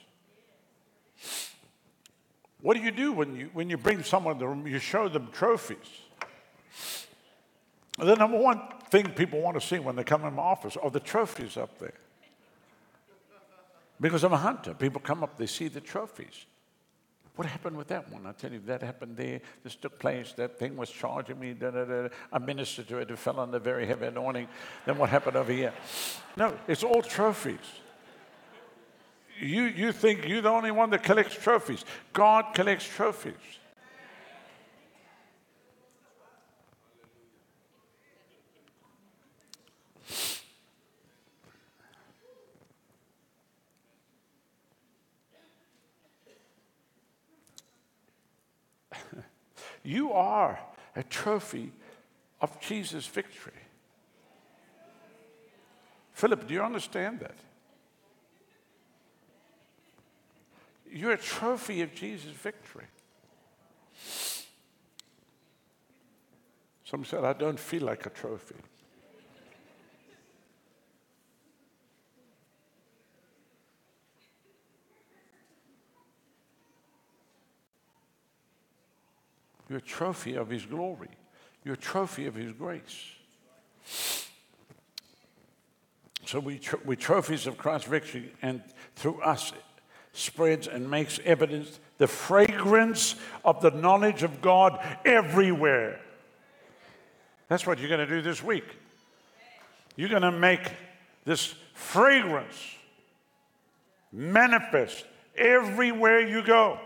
What do you do when you, when you bring someone to the room? You show them trophies. The number one thing people want to see when they come in my office are the trophies up there. Because I'm a hunter. People come up, they see the trophies. What happened with that one? I tell you, that happened there. This took place. That thing was charging me. Da, da, da. I ministered to it. It fell under very heavy anointing. Then what happened over here? No, it's all trophies. You, you think you're the only one that collects trophies. God collects trophies. You are a trophy of Jesus' victory. Philip, do you understand that? You're a trophy of Jesus' victory. Some said, I don't feel like a trophy. You're a trophy of His glory. You're a trophy of His grace. So we, tr- we trophies of Christ's victory, and through us spreads and makes evidence the fragrance of the knowledge of God everywhere. That's what you're going to do this week. You're going to make this fragrance manifest everywhere you go.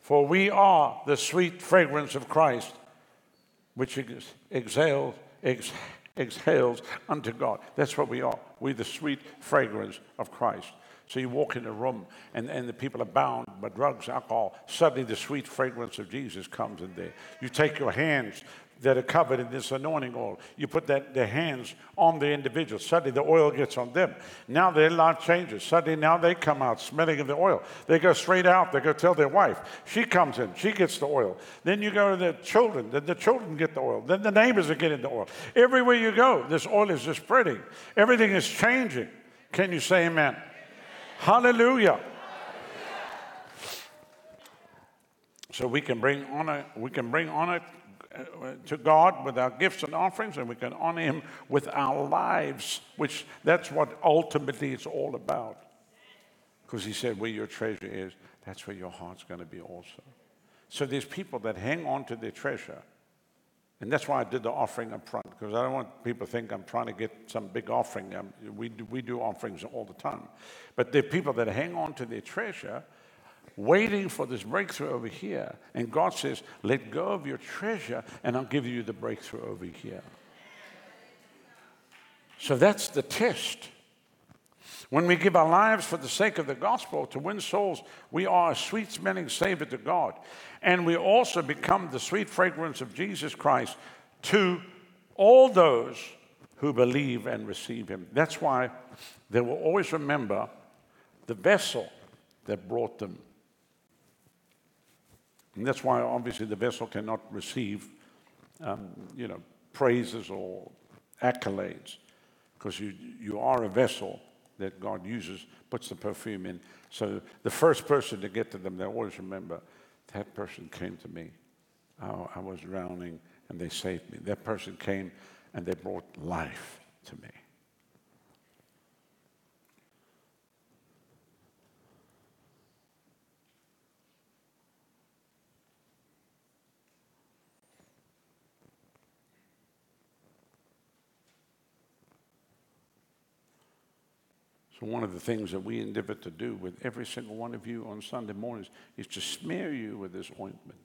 For we are the sweet fragrance of Christ, which exhales, exhales unto God. That's what we are. We're the sweet fragrance of Christ. So you walk in a room and, and the people are bound by drugs, alcohol. Suddenly the sweet fragrance of Jesus comes in there. You take your hands that are covered in this anointing oil. You put that, their hands on the individual. Suddenly the oil gets on them. Now their life changes. Suddenly now they come out smelling of the oil. They go straight out. They go tell their wife. She comes in. She gets the oil. Then you go to the children. Then the children get the oil. Then the neighbors are getting the oil. Everywhere you go, this oil is just spreading. Everything is changing. Can you say amen? Hallelujah. So we can bring honor, we can bring honor uh, to God with our gifts and offerings, and we can honor Him with our lives, which that's what ultimately it's all about. Because He said, Where your treasure is, that's where your heart's going to be also. So there's people that hang on to their treasure. And that's why I did the offering up front, because I don't want people to think I'm trying to get some big offering. Um, we, do, we do offerings all the time. But there are people that hang on to their treasure waiting for this breakthrough over here. And God says, Let go of your treasure, and I'll give you the breakthrough over here. So that's the test. When we give our lives for the sake of the gospel to win souls, we are a sweet smelling savor to God. And we also become the sweet fragrance of Jesus Christ to all those who believe and receive Him. That's why they will always remember the vessel that brought them and that's why, obviously, the vessel cannot receive, um, you know, praises or accolades, because you, you are a vessel that God uses, puts the perfume in. So the first person to get to them, they always remember that person came to me. Oh, I was drowning and they saved me. That person came and they brought life to me. So, one of the things that we endeavor to do with every single one of you on Sunday mornings is to smear you with this ointment,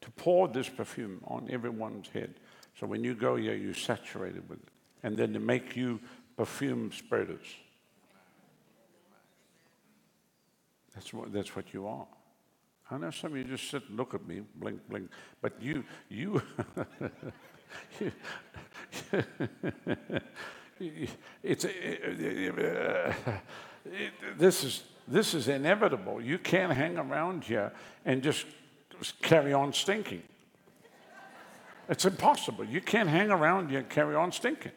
to pour this perfume on everyone's head. So, when you go here, you're saturated with it. And then to make you perfume spreaders. That's what, that's what you are. I know some of you just sit and look at me, blink, blink, but you, you, it's, it, uh, this is, this is inevitable. You can't hang around here and just carry on stinking. It's impossible. You can't hang around here and carry on stinking.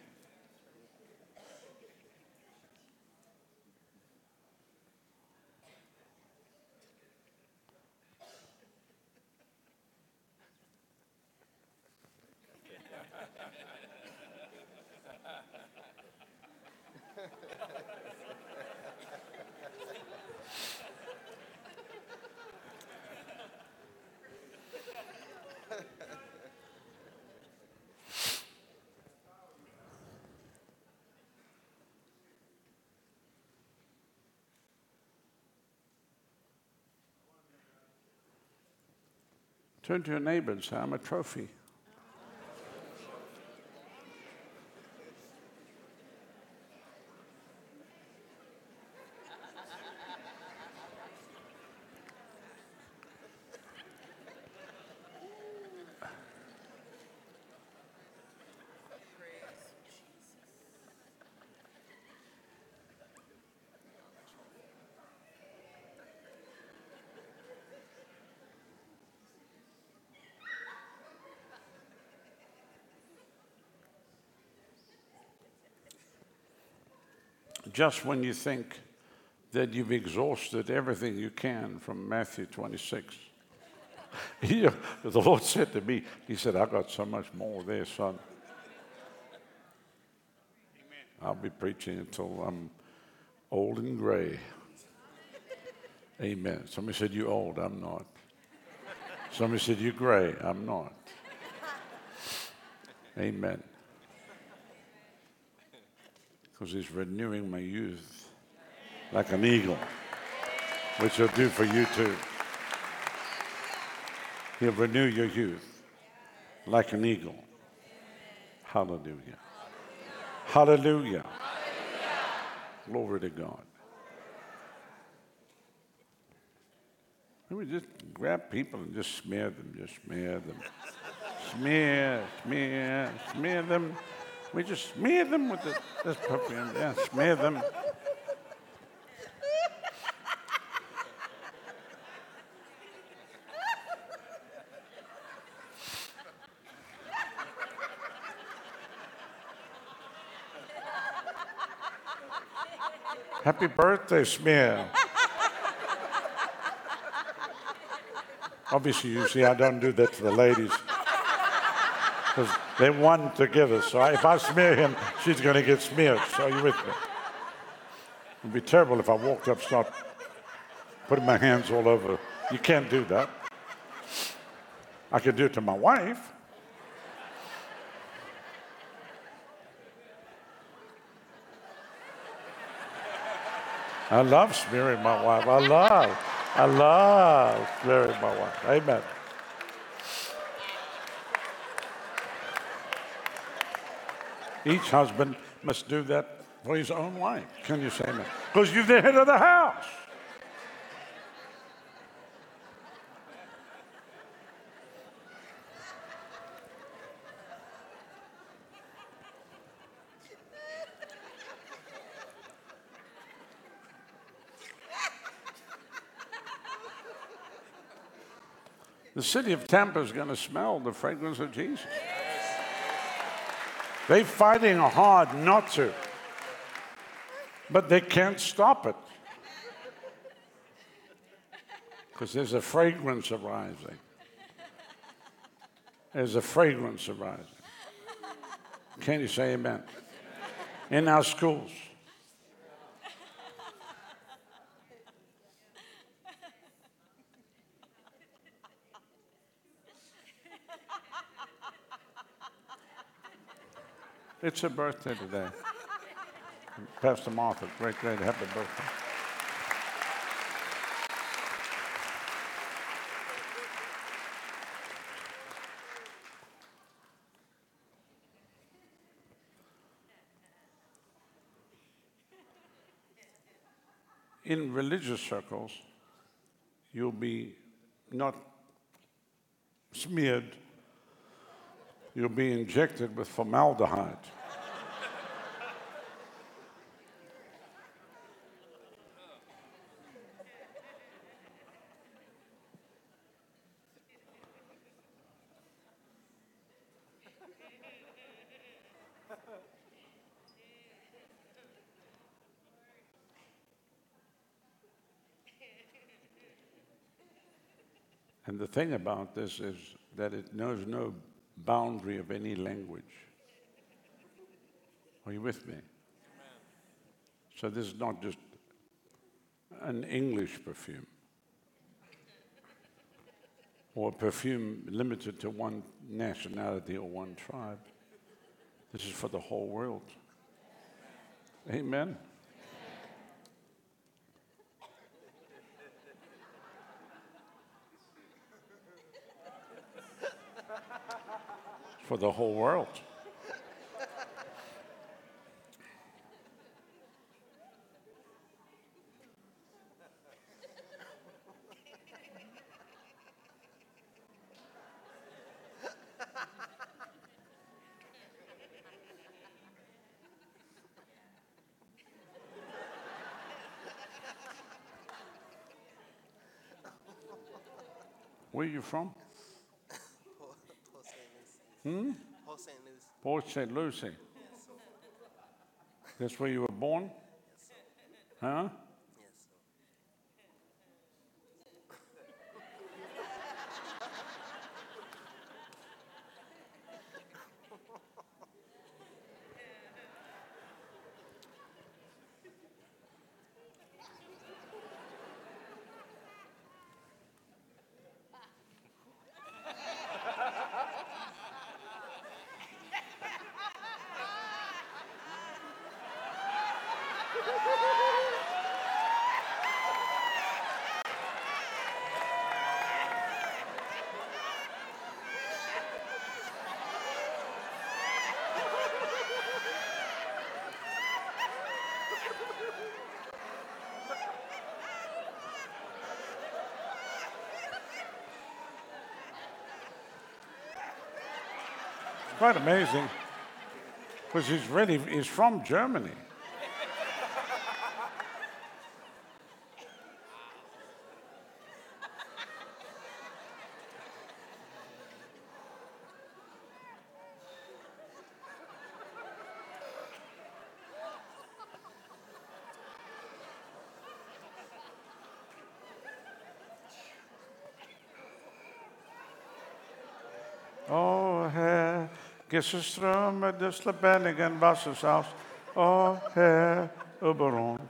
Turn to your neighbor and say, I'm a trophy. Just when you think that you've exhausted everything you can from Matthew 26. the Lord said to me, He said, I got so much more there, son. I'll be preaching until I'm old and gray. Amen. Somebody said, You're old, I'm not. Somebody said, You're gray, I'm not. Amen because He's renewing my youth like an eagle, which He'll do for you too. He'll renew your youth like an eagle. Hallelujah. Hallelujah. Hallelujah. Glory to God. Let me just grab people and just smear them, just smear them. smear, smear, smear them. We just smear them with the, this perfume. Yeah, smear them. Happy birthday, smear. Obviously, you see, I don't do that to the ladies because they won together. So if I smear him, she's going to get smeared. So you with me? It'd be terrible if I walked up, start putting my hands all over. You can't do that. I could do it to my wife. I love smearing my wife. I love, I love smearing my wife. Amen. Each husband must do that for his own wife. Can you say that? Because you're the head of the house. The city of Tampa is going to smell the fragrance of Jesus. They're fighting hard not to, but they can't stop it because there's a fragrance arising. There's a fragrance arising. Can you say amen? In our schools. It's her birthday today. Pastor Martha, great, great, happy birthday. In religious circles, you'll be not smeared, you'll be injected with formaldehyde. The thing about this is that it knows no boundary of any language. Are you with me? So this is not just an English perfume or a perfume limited to one nationality or one tribe. This is for the whole world. Amen. For the whole world. Where are you from? Hmm? Port St. Lucie. Port St. Lucie. That's where you were born? Huh? Quite amazing. Because he's really, he's from Germany. Jesus ström med dess bänningen vassens havs och här och.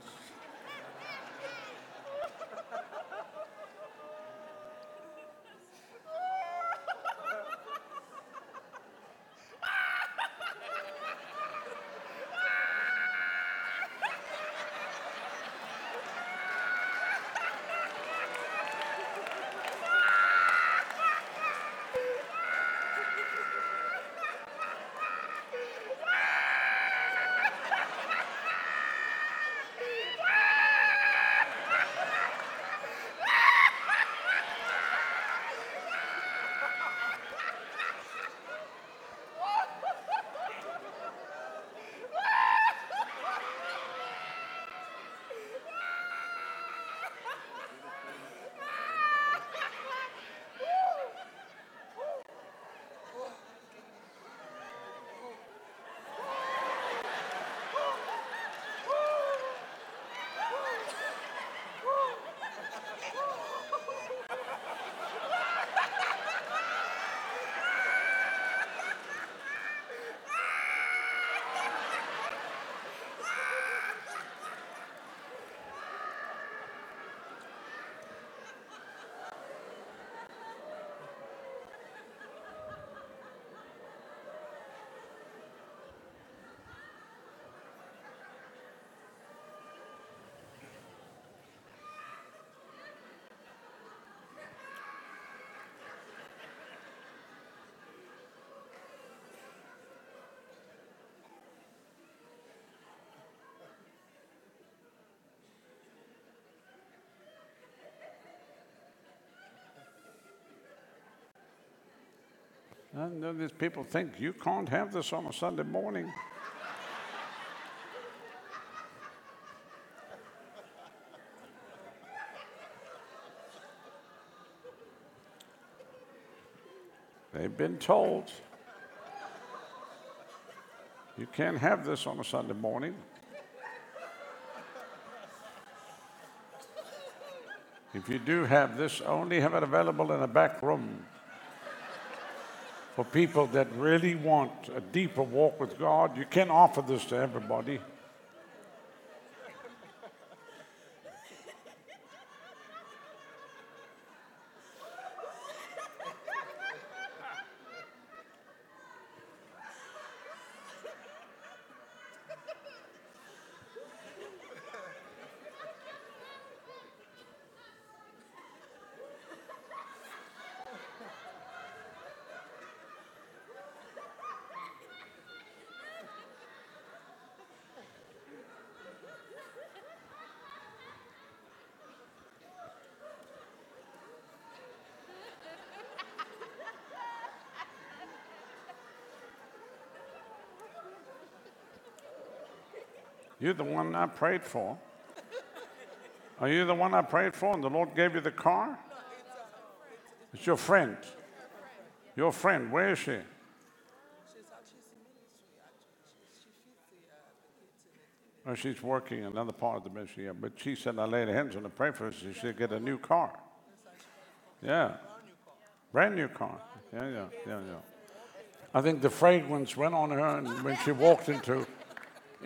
Know these people think you can't have this on a Sunday morning. They've been told you can't have this on a Sunday morning. If you do have this, only have it available in a back room for people that really want a deeper walk with God. You can't offer this to everybody. You're the one I prayed for. Are you the one I prayed for and the Lord gave you the car? It's your friend. Your friend. Where is she? Oh, she's working another part of the ministry, yeah. But she said I laid hands on her, pray for her, she should get a new car. Yeah. Brand new car. Yeah, yeah, yeah, yeah. I think the fragrance went on her, and when she walked into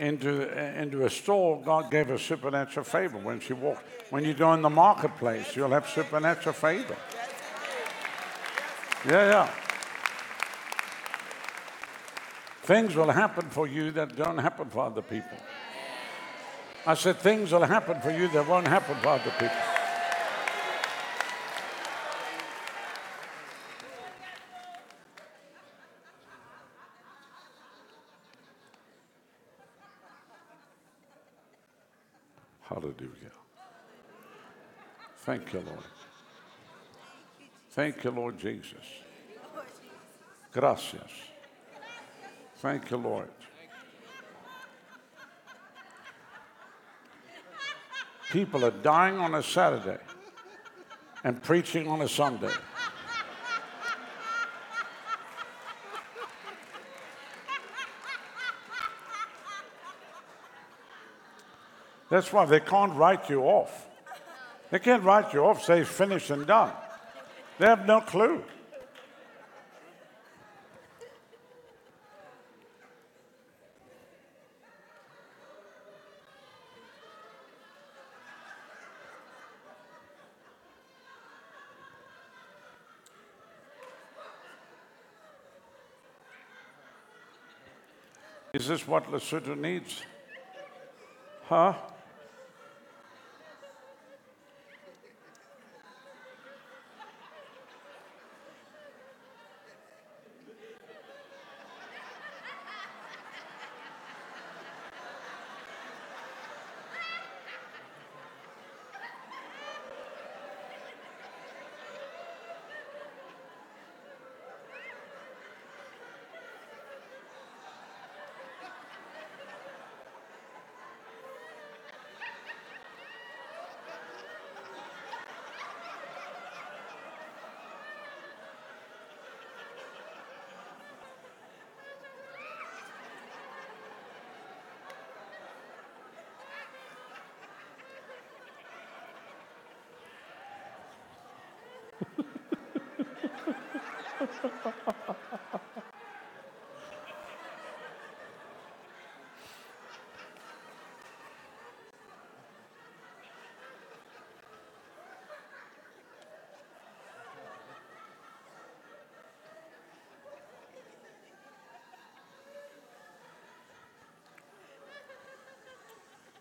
into into a store, God gave her supernatural favor. When she walked, when you go in the marketplace, you'll have supernatural favor. Yeah, yeah. Things will happen for you that don't happen for other people. I said things will happen for you that won't happen for other people. Hallelujah. Thank you, Lord. Thank you, Lord Jesus. Gracias. Thank you, Lord. People are dying on a Saturday and preaching on a Sunday. That's why they can't write you off. They can't write you off, say finished and done. They have no clue. Is this what Lesotho needs? Huh?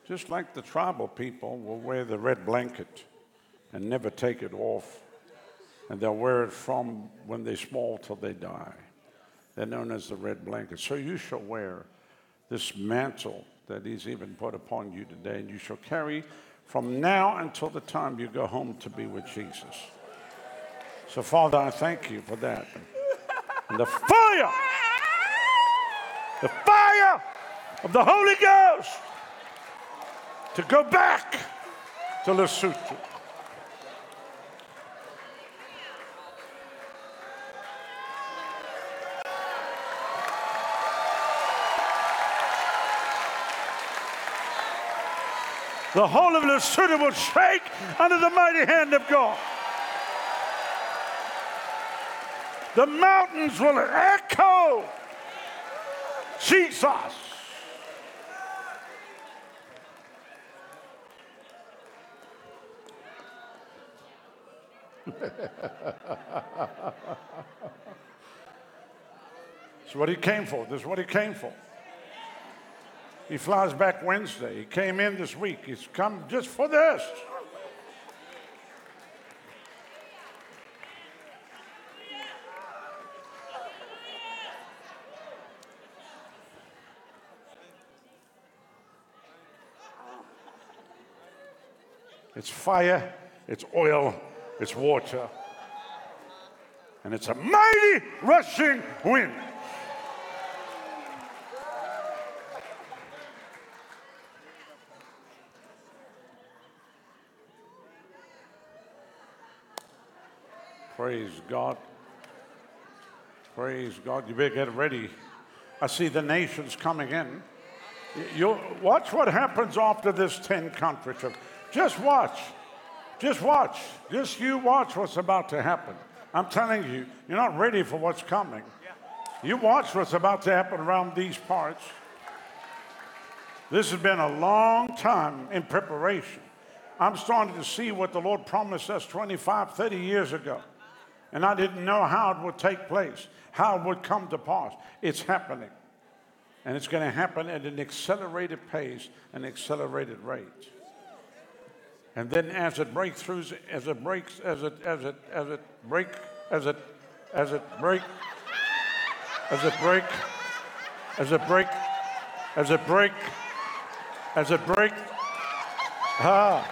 Just like the tribal people will wear the red blanket and never take it off. And they'll wear it from when they're small till they die. They're known as the red blanket. So you shall wear this mantle that He's even put upon you today, and you shall carry from now until the time you go home to be with Jesus. So, Father, I thank you for that. And the fire, the fire of the Holy Ghost to go back to Lesotho. The whole of Lesotho will shake under the mighty hand of God. The mountains will echo. Jesus. That's what he came for. This is what he came for. He flies back Wednesday. He came in this week. He's come just for this. It's fire, it's oil, it's water, and it's a mighty rushing wind. Praise God. Praise God. You better get ready. I see the nations coming in. You watch what happens after this 10 country trip. Just watch. Just watch. Just you watch what's about to happen. I'm telling you, you're not ready for what's coming. You watch what's about to happen around these parts. This has been a long time in preparation. I'm starting to see what the Lord promised us 25, 30 years ago. And I didn't know how it would take place, how it would come to pass. It's happening. And it's going to happen at an accelerated pace, an accelerated rate. And then as it breaks through, as it breaks, as it, as it, as it break, as it, as it break, as it break, as it break, as it break, as it break, ah,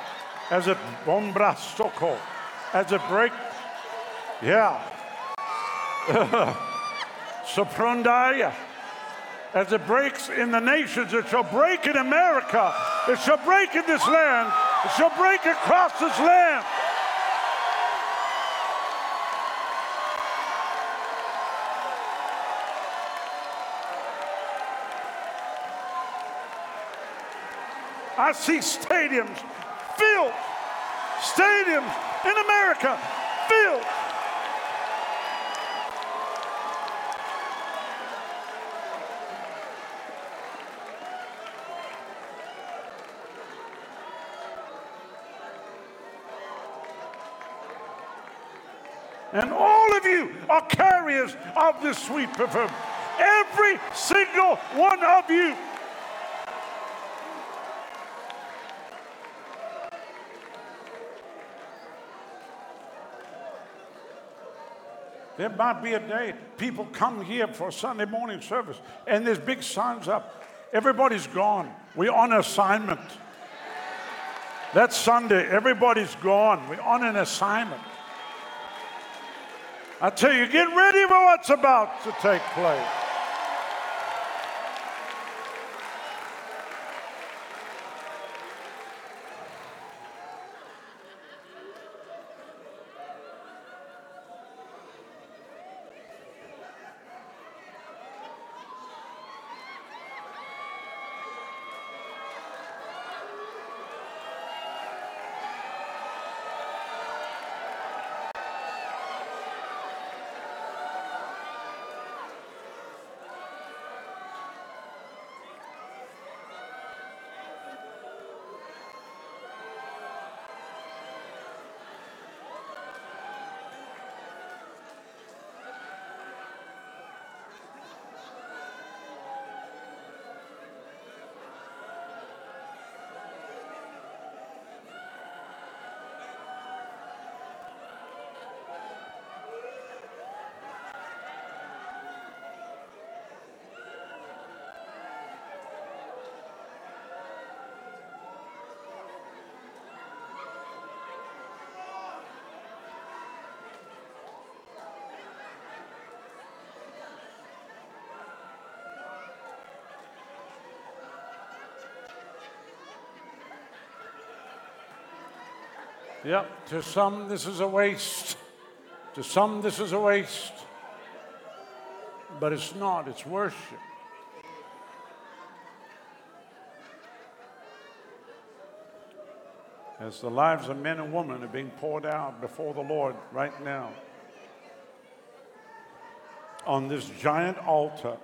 as it bombra stoko, as it break, yeah. Soprondaya. As it breaks in the nations, it shall break in America. It shall break in this land. It shall break across this land. I see stadiums filled. Stadiums in America filled. And all of you are carriers of this sweet perfume. Every single one of you. There might be a day people come here for Sunday morning service and there's big signs up. Everybody's gone. We're on assignment. That's Sunday. Everybody's gone. We're on an assignment. Tell you, get ready for what's about to take place. Yep, to some, this is a waste. To some, this is a waste. But it's not, it's worship. As the lives of men and women are being poured out before the Lord right now on this giant altar.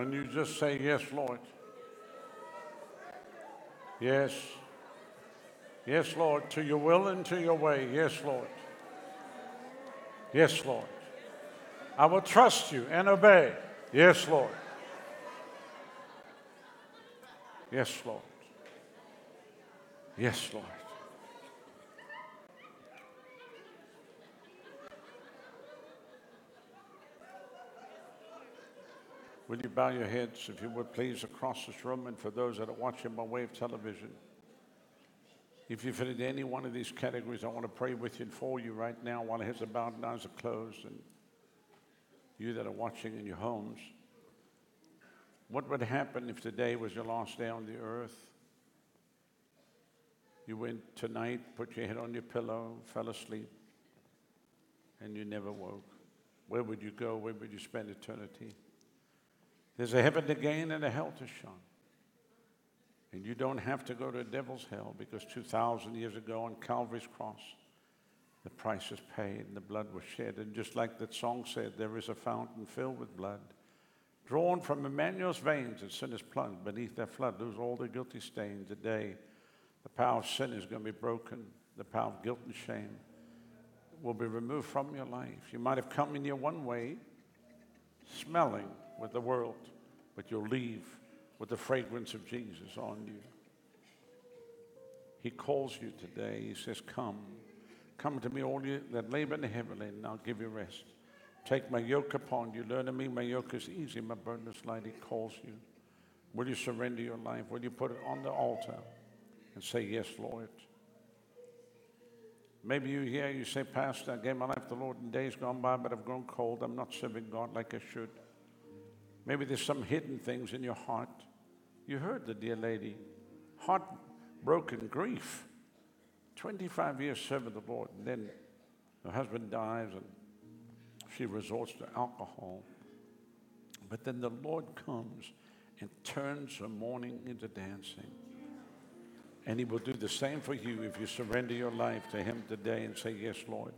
When you just say, Yes, Lord. Yes. Yes, Lord, to your will and to your way. Yes, Lord. Yes, Lord. I will trust you and obey. Yes, Lord. Yes, Lord. Yes, Lord. Will you bow your heads, if you would please, across this room and for those that are watching by way of television? If you fit into any one of these categories, I want to pray with you and for you right now while heads are bowed and eyes are closed. And you that are watching in your homes, what would happen if today was your last day on the earth? You went tonight, put your head on your pillow, fell asleep, and you never woke. Where would you go? Where would you spend eternity? There's a heaven to gain and a hell to shun. And you don't have to go to a devil's hell because 2,000 years ago on Calvary's cross, the price was paid and the blood was shed. And just like that song said, there is a fountain filled with blood, drawn from Emmanuel's veins, and sinners plunged beneath that flood, lose all their guilty stain. Today, the power of sin is going to be broken. The power of guilt and shame will be removed from your life. You might have come in here one way, smelling with the world, but you'll leave with the fragrance of Jesus on you. He calls you today. He says, Come. Come to me, all you that labor and heavy laden, and I'll give you rest. Take my yoke upon you. Learn of me. My yoke is easy, my burden is light. He calls you. Will you surrender your life? Will you put it on the altar and say, Yes, Lord? Maybe you hear, you say, Pastor, I gave my life to the Lord in days gone by, but I've grown cold. I'm not serving God like I should. Maybe there's some hidden things in your heart. You heard the dear lady, heartbroken grief. 25 years serving the Lord, and then her husband dies and she resorts to alcohol. But then the Lord comes and turns her mourning into dancing. And He will do the same for you if you surrender your life to Him today and say, Yes, Lord.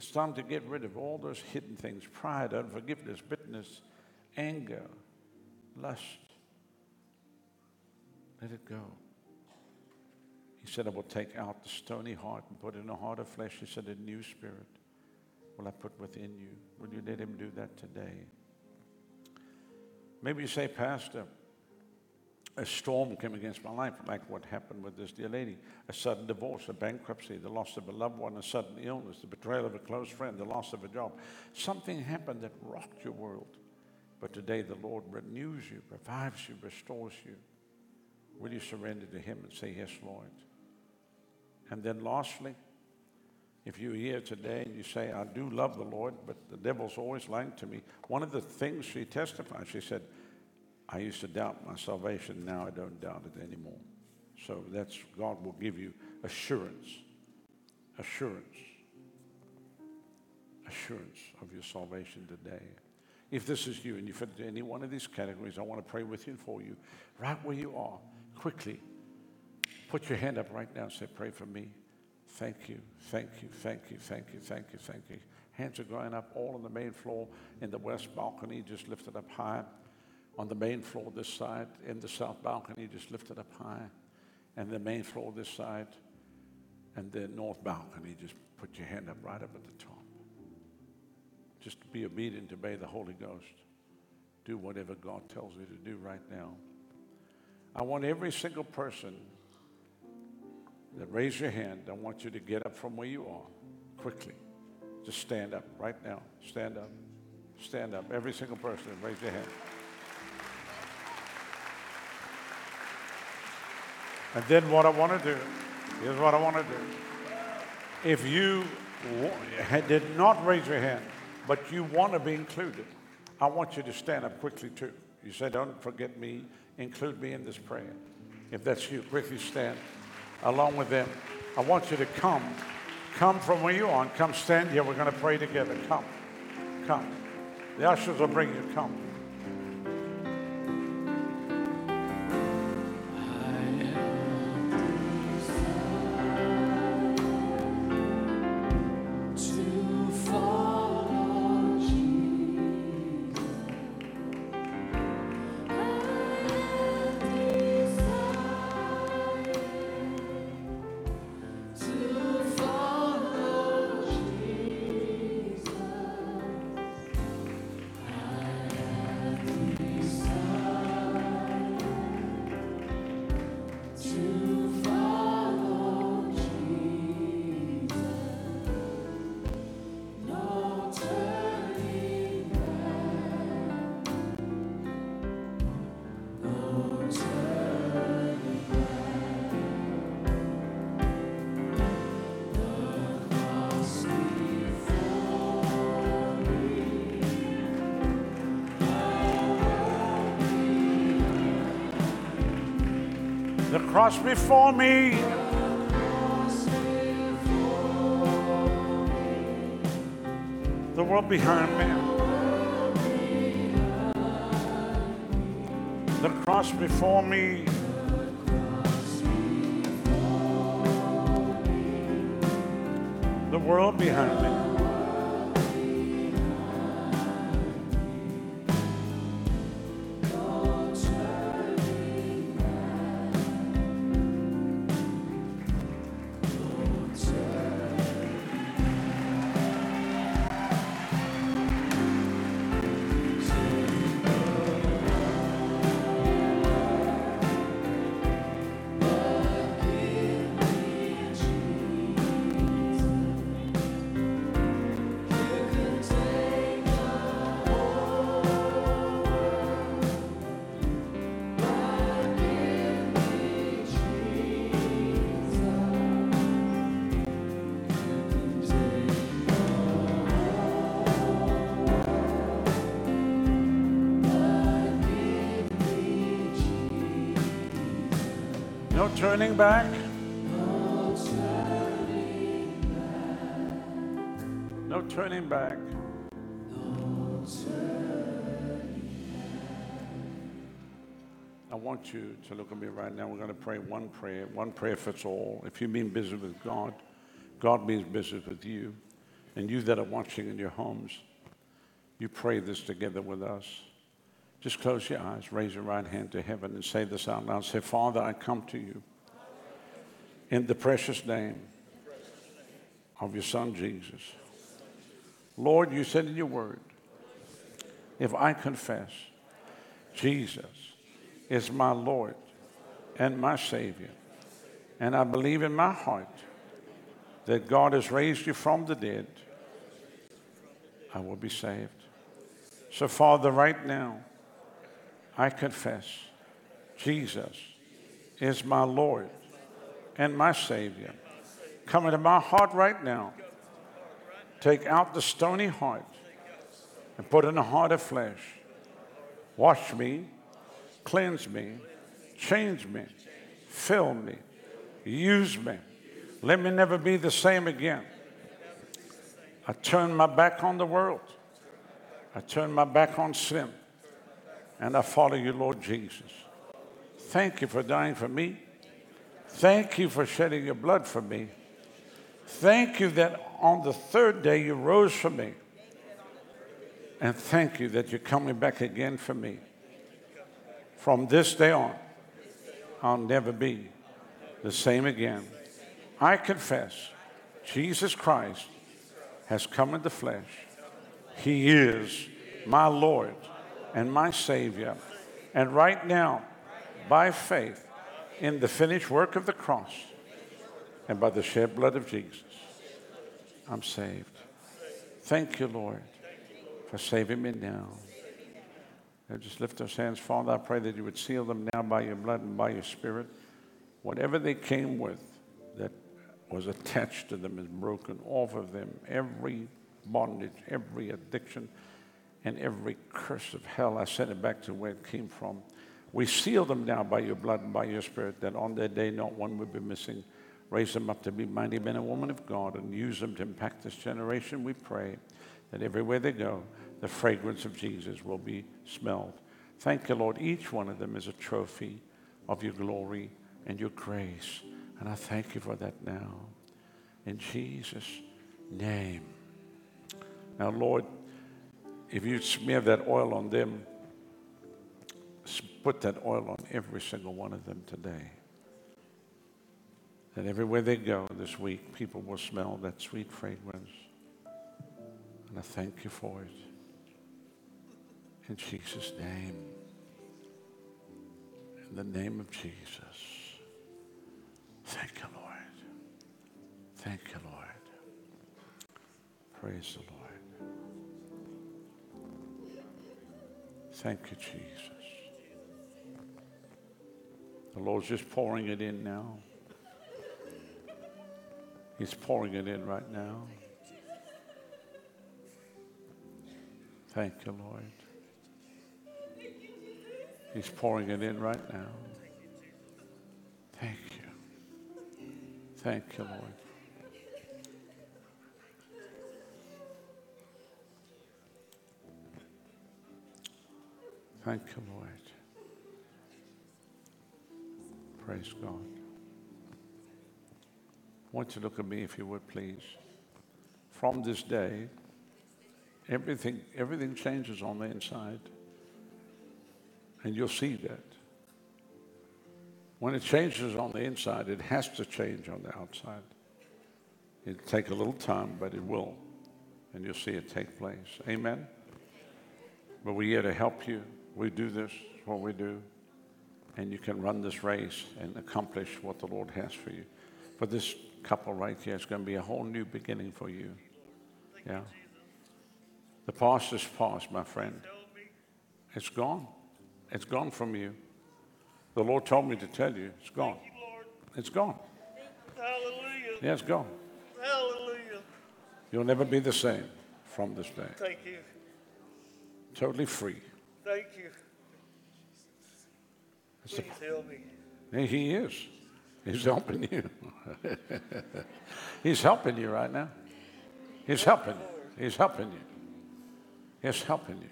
It's time to get rid of all those hidden things pride, unforgiveness, bitterness, anger, lust. Let it go. He said, I will take out the stony heart and put in a heart of flesh. He said, a new spirit will I put within you. Will you let him do that today? Maybe you say, Pastor, a storm came against my life, like what happened with this dear lady a sudden divorce, a bankruptcy, the loss of a loved one, a sudden illness, the betrayal of a close friend, the loss of a job. Something happened that rocked your world. But today the Lord renews you, revives you, restores you. Will you surrender to Him and say, Yes, Lord? And then, lastly, if you're here today and you say, I do love the Lord, but the devil's always lying to me, one of the things she testified, she said, I used to doubt my salvation. Now I don't doubt it anymore. So that's God will give you assurance, assurance, assurance of your salvation today. If this is you and you fit into any one of these categories, I want to pray with you and for you. Right where you are, quickly, put your hand up right now and say, Pray for me. Thank you, thank you, thank you, thank you, thank you, thank you. Hands are going up all on the main floor in the west balcony, just lifted up high on the main floor this side, in the south balcony, just lift it up high, and the main floor this side, and the north balcony, just put your hand up right up at the top. Just be obedient, to obey the Holy Ghost. Do whatever God tells you to do right now. I want every single person that raise your hand, I want you to get up from where you are quickly. Just stand up right now. Stand up. Stand up. Every single person, raise your hand. And then what I want to do, here's what I want to do. If you did not raise your hand, but you want to be included, I want you to stand up quickly too. You say, don't forget me, include me in this prayer. If that's you, quickly stand along with them. I want you to come. Come from where you are and come stand here. We're going to pray together. Come. Come. The ushers will bring you. Come. Cross before me. The world behind me. The cross before me. The world behind me. No turning back. No turning back. I want you to look at me right now. We're going to pray one prayer. One prayer fits all. If you mean business with God, God means business with you. And you that are watching in your homes, you pray this together with us. Just close your eyes, raise your right hand to heaven, and say this out loud. Say, Father, I come to you in the precious name of your Son, Jesus. Lord, you said in your word, if I confess Jesus is my Lord and my Savior, and I believe in my heart that God has raised you from the dead, I will be saved. So, Father, right now, I confess Jesus is my Lord and my Savior. Come into my heart right now. Take out the stony heart and put in a heart of flesh. Wash me, cleanse me, change me, fill me, use me. Let me never be the same again. I turn my back on the world. I turn my back on sin. And I follow you, Lord Jesus. Thank you for dying for me. Thank you for shedding your blood for me. Thank you that on the third day you rose for me. And thank you that you're coming back again for me. From this day on, I'll never be the same again. I confess Jesus Christ has come in the flesh. He is my Lord and my Savior. And right now, by faith in the finished work of the cross and by the shed blood of Jesus, I'm saved. Thank you, Lord, for saving me now. Now just lift those hands. Father, I pray that you would seal them now by your blood and by your spirit. Whatever they came with that was attached to them is broken off of them. Every bondage, every addiction, and every curse of hell, I send it back to where it came from. We seal them now by your blood and by your spirit that on that day not one would be missing. Raise them up to be mighty men and women of God and use them to impact this generation. We pray that everywhere they go, the fragrance of Jesus will be smelled. Thank you, Lord. Each one of them is a trophy of your glory and your grace. And I thank you for that now. In Jesus' name. Now, Lord, if you smear that oil on them, put that oil on every single one of them today. That everywhere they go this week, people will smell that sweet fragrance. And I thank you for it. In Jesus' name. In the name of Jesus. Thank you, Lord. Thank you, Lord. Praise the Lord. Thank you, Jesus. The Lord's just pouring it in now. He's pouring it in right now. Thank you, Lord. He's pouring it in right now. Thank you. Thank you, Lord. Thank you, Lord. Praise God. I want you to look at me if you would, please. From this day, everything, everything changes on the inside. And you'll see that. When it changes on the inside, it has to change on the outside. It'll take a little time, but it will. And you'll see it take place. Amen? But we're here to help you. We do this, what we do. And you can run this race and accomplish what the Lord has for you. For this couple right here, it's going to be a whole new beginning for you. Yeah. The past is past, my friend. It's gone. It's gone from you. The Lord told me to tell you, it's gone. It's gone. Hallelujah. Yeah, it's gone. Hallelujah. You'll never be the same from this day. Thank you. Totally free. Thank you. It's the- Please help me. He is. He's helping you. He's helping you right now. He's helping you. He's helping you. He's helping you.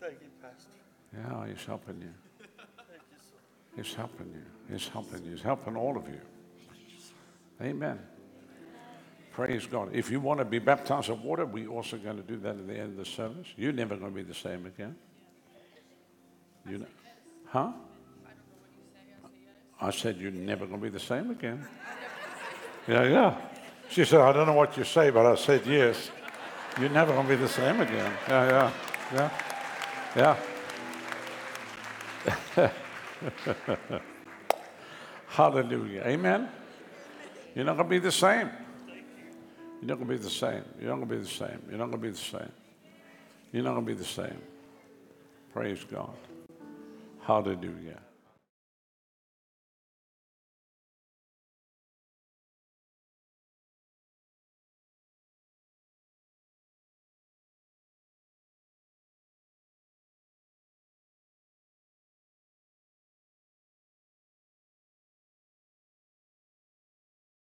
Thank you, Pastor. Yeah, he's helping you. Thank you, sir. He's helping you. He's helping you. He's helping all of you. Amen. Praise God. If you want to be baptized in water, we're also going to do that at the end of the service. You're never going to be the same again. You know, huh? I said you're never going to be the same again. Yeah, yeah. She said, I don't know what you say, but I said yes. You're never going to be the same again. Yeah, yeah, yeah, yeah. Hallelujah. Amen. You're not going to be the same. You're not going to be the same. You're not going to be the same. You're not going to be the same. You're not going to be the same. Praise God. Hallelujah.